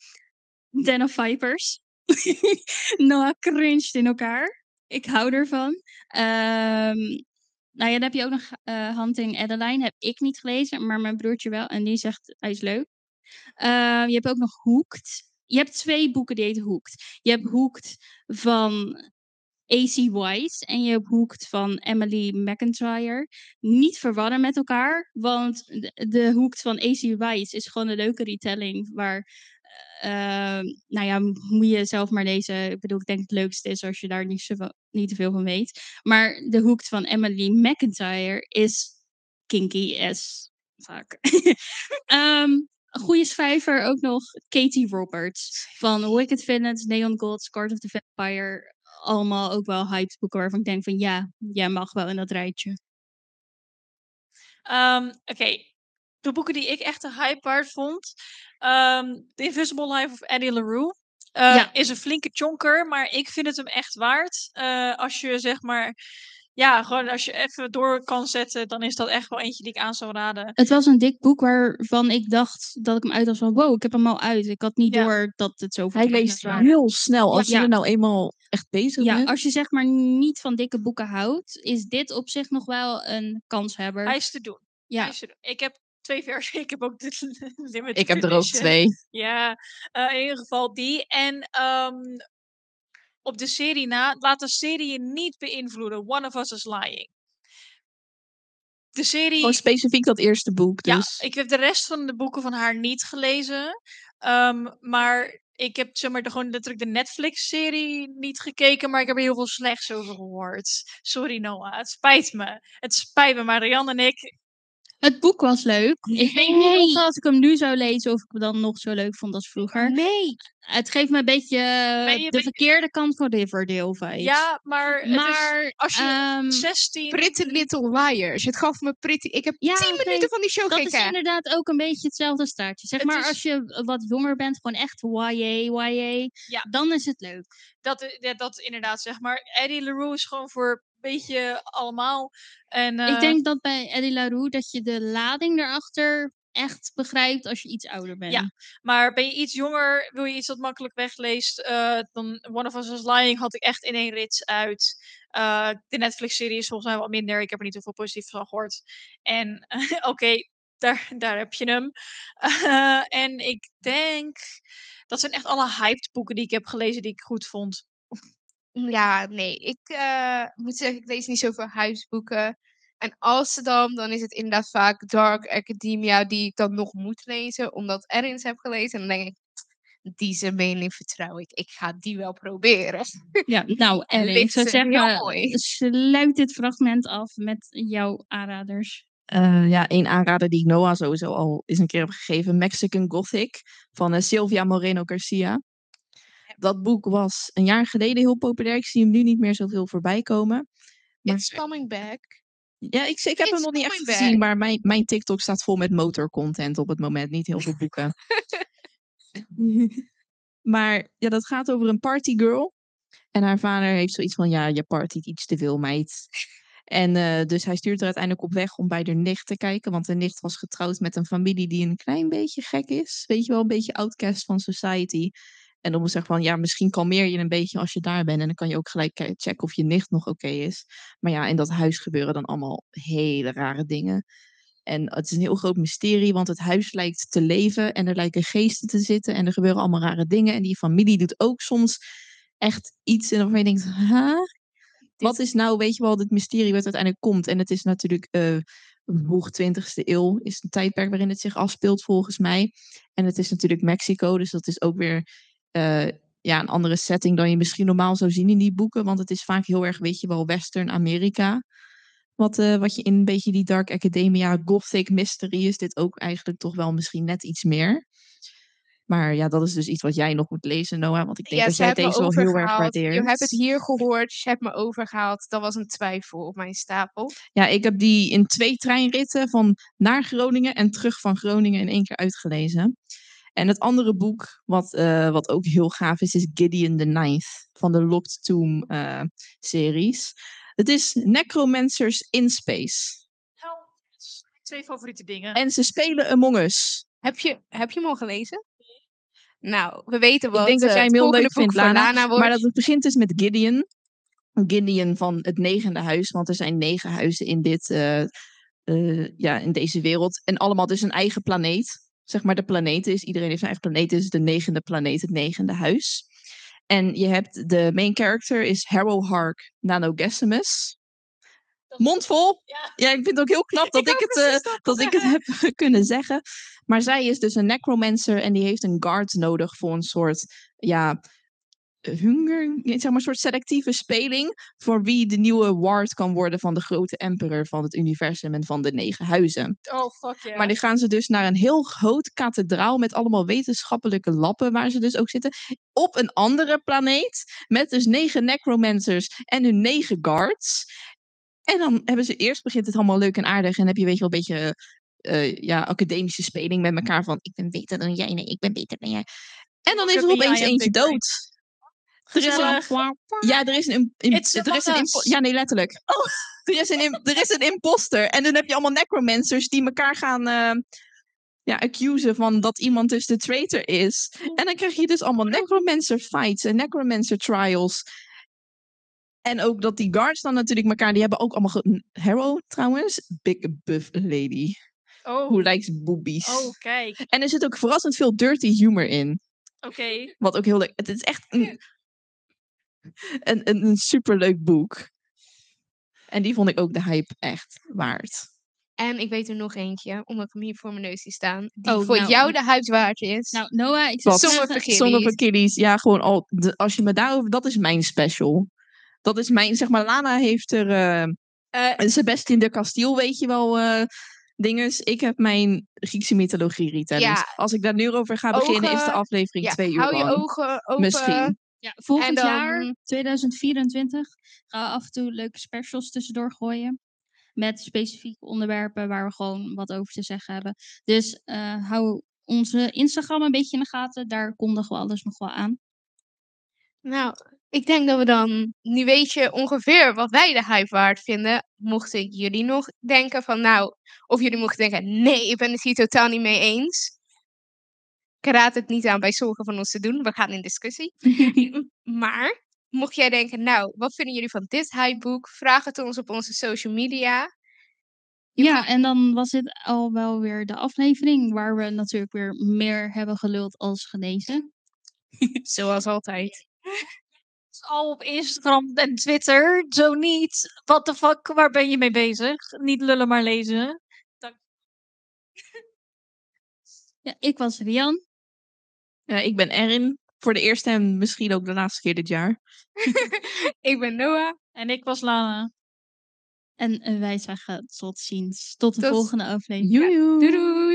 Den of Vipers. [laughs] Noah cringed in elkaar. Ik hou ervan. Ehm nou ja, dan heb je ook nog eh, Hunting Adeline. Heb ik niet gelezen, maar mijn broertje wel. En die zegt, hij is leuk. Ehm, je hebt ook nog Hooked. Je hebt twee boeken die heten Hooked. Je hebt Hooked van A.C. Wise en je hebt Hooked van Emily McIntyre. Niet verwarren met elkaar, want de, Hooked van A.C. Wise is gewoon een leuke retelling waar... ehm, nou ja, moet je zelf maar lezen. Ik bedoel, ik denk het leukste is als je daar niet, zo, niet te veel van weet. Maar de Hooked van Emily McIntyre is kinky as fuck. [laughs] Ehm, een goede schrijver ook nog Katie Roberts. Van Wicked Villains, Neon Gods, Court of the Vampire. Allemaal ook wel hyped boeken waarvan ik denk van ja, jij mag wel in dat rijtje. Ehm, Oké, de boeken die ik echt een hype waard vond. ehm The Invisible Life of Eddie LaRue. Eh, Ja. Is een flinke chonker, maar ik vind het hem echt waard. Eh, als je zeg maar, ja, gewoon als je even door kan zetten, dan is dat echt wel eentje die ik aan zou raden. Het was een dik boek waarvan ik dacht dat ik hem uit was van wow, ik heb hem al uit. Ik had niet Ja. door dat het zoveel Hij leest waren. heel snel. Als Ja. je er nou eenmaal echt bezig Ja, bent. als je zeg maar niet van dikke boeken houdt, is dit op zich nog wel een kanshebber. Hij is te doen. Hij Ja, is te doen. Ik heb twee versies. [laughs] Ik heb ook de [laughs] limited Ik heb er ook twee. Ja, eh, in ieder geval die. En ehm, op de serie na, laat de serie je niet beïnvloeden. One of Us is Lying. De serie. Gewoon specifiek dat eerste boek. Ja, Dus. ik heb de rest van de boeken van haar niet gelezen. Ehm, maar ik heb zeg maar de, gewoon letterlijk de Netflix-serie niet gekeken, maar ik heb er heel veel slechts over gehoord. Sorry Noah, het spijt me. Het spijt me, Marianne en ik. Het boek was leuk. Ik weet niet of als ik hem nu zou lezen of ik hem dan nog zo leuk vond als vroeger. Nee. Het geeft me een beetje de verkeerde kant van Riverdale vibes. Ja, maar, het is- maar als je ehm, 16... Pretty Little Liars. Het gaf me pretty... Ik heb Ja, tien oké. minuten van die show dat is gekeken. inderdaad ook een beetje hetzelfde staartje. Zeg Het maar is- als je wat jonger bent, gewoon echt YA, YA, Ja. dan is het leuk. dat, ja, dat inderdaad, zeg maar. Eddie LaRue is gewoon voor beetje allemaal. En, Ik eh, denk dat bij Eddie LaRue dat je de lading erachter echt begrijpt als je iets ouder bent. Ja. Maar ben je iets jonger, wil je iets dat makkelijk wegleest, eh, dan One of Us is Lying had ik echt in één rits uit. Eh, de Netflix-serie is volgens mij wat minder. Ik heb er niet zoveel positief van gehoord. En [laughs] oké, daar, daar heb je hem. En ik denk, dat zijn echt alle hyped boeken die ik heb gelezen die ik goed vond. Ja, nee. Ik eh, moet zeggen, ik lees niet zoveel huisboeken. En als ze dan, dan is het inderdaad vaak Dark Academia die ik dan nog moet lezen, omdat Erin ze heb gelezen. En dan denk ik, die zijn mening vertrouw ik. Ik ga die wel proberen. Ja, nou, [laughs] en ik zou zeggen, mooi. sluit dit fragment af met jouw aanraders. Eh, ja, één aanrader die ik Noah sowieso al eens een keer heb gegeven. Mexican Gothic van eh, Silvia Moreno Garcia. Dat boek was een jaar geleden heel populair. Ik zie hem nu niet meer zoveel voorbij komen. Maar It's coming back. ja, ik, ik heb hem nog niet echt gezien, maar mijn, mijn TikTok staat vol met motorcontent op het moment. Niet heel veel boeken. [laughs] maar ja, dat gaat over een partygirl. En haar vader heeft zoiets van, ja, je partyt iets te veel, meid. En eh, dus hij stuurt er uiteindelijk op weg om bij de nicht te kijken. Want de nicht was getrouwd met een familie die een klein beetje gek is. Weet je wel, een beetje outcast van society. En dan moet zeggen van, ja, misschien kalmeer je een beetje als je daar bent. En dan kan je ook gelijk ke- checken of je nicht nog oké is. Maar ja, in dat huis gebeuren dan allemaal hele rare dingen. En het is een heel groot mysterie, want het huis lijkt te leven en er lijken geesten te zitten en er gebeuren allemaal rare dingen. En die familie doet ook soms echt iets en waarvan je denkt, huh? Wat is nou, weet je wel, het mysterie wat uiteindelijk komt? En het is natuurlijk eh vroeg 20e eeuw, is een tijdperk waarin het zich afspeelt volgens mij. En het is natuurlijk Mexico, dus dat is ook weer eh, ja, een andere setting dan je misschien normaal zou zien in die boeken. Want het is vaak heel erg, weet je wel, Western Amerika. Wat, eh, wat je in een beetje die Dark Academia Gothic Mystery is dit ook eigenlijk toch wel misschien net iets meer. Maar ja, dat is dus iets wat jij nog moet lezen, Noah. Want ik denk Ja, dat jij deze wel heel erg waardeert. Je hebt het hier gehoord, je hebt me overgehaald. Dat was een twijfel op mijn stapel. Ja, ik heb die in twee treinritten van naar Groningen en terug van Groningen in één keer uitgelezen. En het andere boek, wat, eh, wat ook heel gaaf is, is Gideon the Ninth van de Locked Tomb eh, series. Het is Necromancers in Space. Nou, twee favoriete dingen. En ze spelen Among Us. Heb je, heb je hem al gelezen? Nou, we weten wat ik denk dat eh, jij het hem heel leuk vindt, Lana. Lana wordt. Maar dat het begint dus met Gideon. Gideon van het negende huis, want er zijn negen huizen in, dit, eh, eh, ja, in deze wereld. En allemaal dus een eigen planeet. Zeg maar de planeten is, iedereen heeft zijn eigen planeet. Dit is de negende planeet, het negende huis. En je hebt, de main character is Harrowhark Nanogesimus. Mondvol. Ja. Ja, ik vind het ook heel knap [laughs] dat Ik het, eh, dat ik het [laughs] heb [laughs] kunnen zeggen. Maar zij is dus een necromancer en die heeft een guard nodig voor een soort, ja, hunger, zeg maar een soort selectieve speling voor wie de nieuwe ward kan worden van de grote emperor van het universum en van de negen huizen. Oh, fuck yeah. Maar die gaan ze dus naar een heel groot kathedraal met allemaal wetenschappelijke lappen waar ze dus ook zitten. Op een andere planeet met dus negen necromancers en hun negen guards. En dan hebben ze eerst begint het allemaal leuk en aardig en heb je weet je wel een beetje eh, ja, academische speling met elkaar van ik ben beter dan jij, nee, ik ben beter dan jij. En dan is er opeens eentje dood. Er is een, Gezellig. ja, er is een, im- im- It's er is een ja, nee, letterlijk. Oh, er is een, er is een imposter. En dan heb je allemaal necromancers die elkaar gaan eh, ja, accusen van dat iemand dus de traitor is. En dan krijg je dus allemaal necromancer fights en necromancer trials. En ook dat die guards dan natuurlijk elkaar, die hebben ook allemaal... ge- Harrow trouwens, big buff lady. Oh, Who likes boobies. oh, kijk. En er zit ook verrassend veel dirty humor in. Oké. Wat ook heel leuk. Het is echt een, een, een, een superleuk boek. En die vond ik ook de hype echt waard. En ik weet er nog eentje, omdat ik hem hier voor mijn neus zie staan. Die Oh, voor nou, jou ik- de hype waard is. Nou, Noah, ik zou of Achilles, ja, gewoon al. De, als je me daarover. Dat is mijn special. Dat is mijn. Zeg maar, Lana heeft er. eh Eh, Sebastian de Castiel, weet je wel. eh dinges. Ik heb mijn Griekse mythologie retellings. Ja. Als ik daar nu over ga beginnen, is de aflevering ja, twee uur hou je lang. ogen open. Misschien. Ja, volgend dan- jaar, 2024, gaan we af en toe leuke specials tussendoor gooien. Met specifieke onderwerpen waar we gewoon wat over te zeggen hebben. Dus eh, hou onze Instagram een beetje in de gaten. Daar kondigen we alles nog wel aan. Nou, ik denk dat we dan, nu weet je ongeveer wat wij de hype waard vinden. Mochten jullie nog denken van, nou, of jullie mochten denken, nee, ik ben het hier totaal niet mee eens. Ik raad het niet aan bij sommige van ons te doen. We gaan in discussie. [laughs] Maar, mocht jij denken, nou, wat vinden jullie van dit hypeboek? Vraag het ons op onze social media. Ja, en dan was dit al wel weer de aflevering waar we natuurlijk weer meer hebben geluld als gelezen. [laughs] Zoals altijd. Al op Instagram en Twitter. Zo niet. What the fuck, waar ben je mee bezig? Niet lullen, maar lezen. Ja, ik was Rian. Ja, ik ben Erin. Voor de eerste en misschien ook de laatste keer dit jaar. [laughs] ik ben Noah. En ik was Lana. En eh, wij zeggen tot ziens. Tot de Tot- volgende aflevering. Joejoe. Doei doei!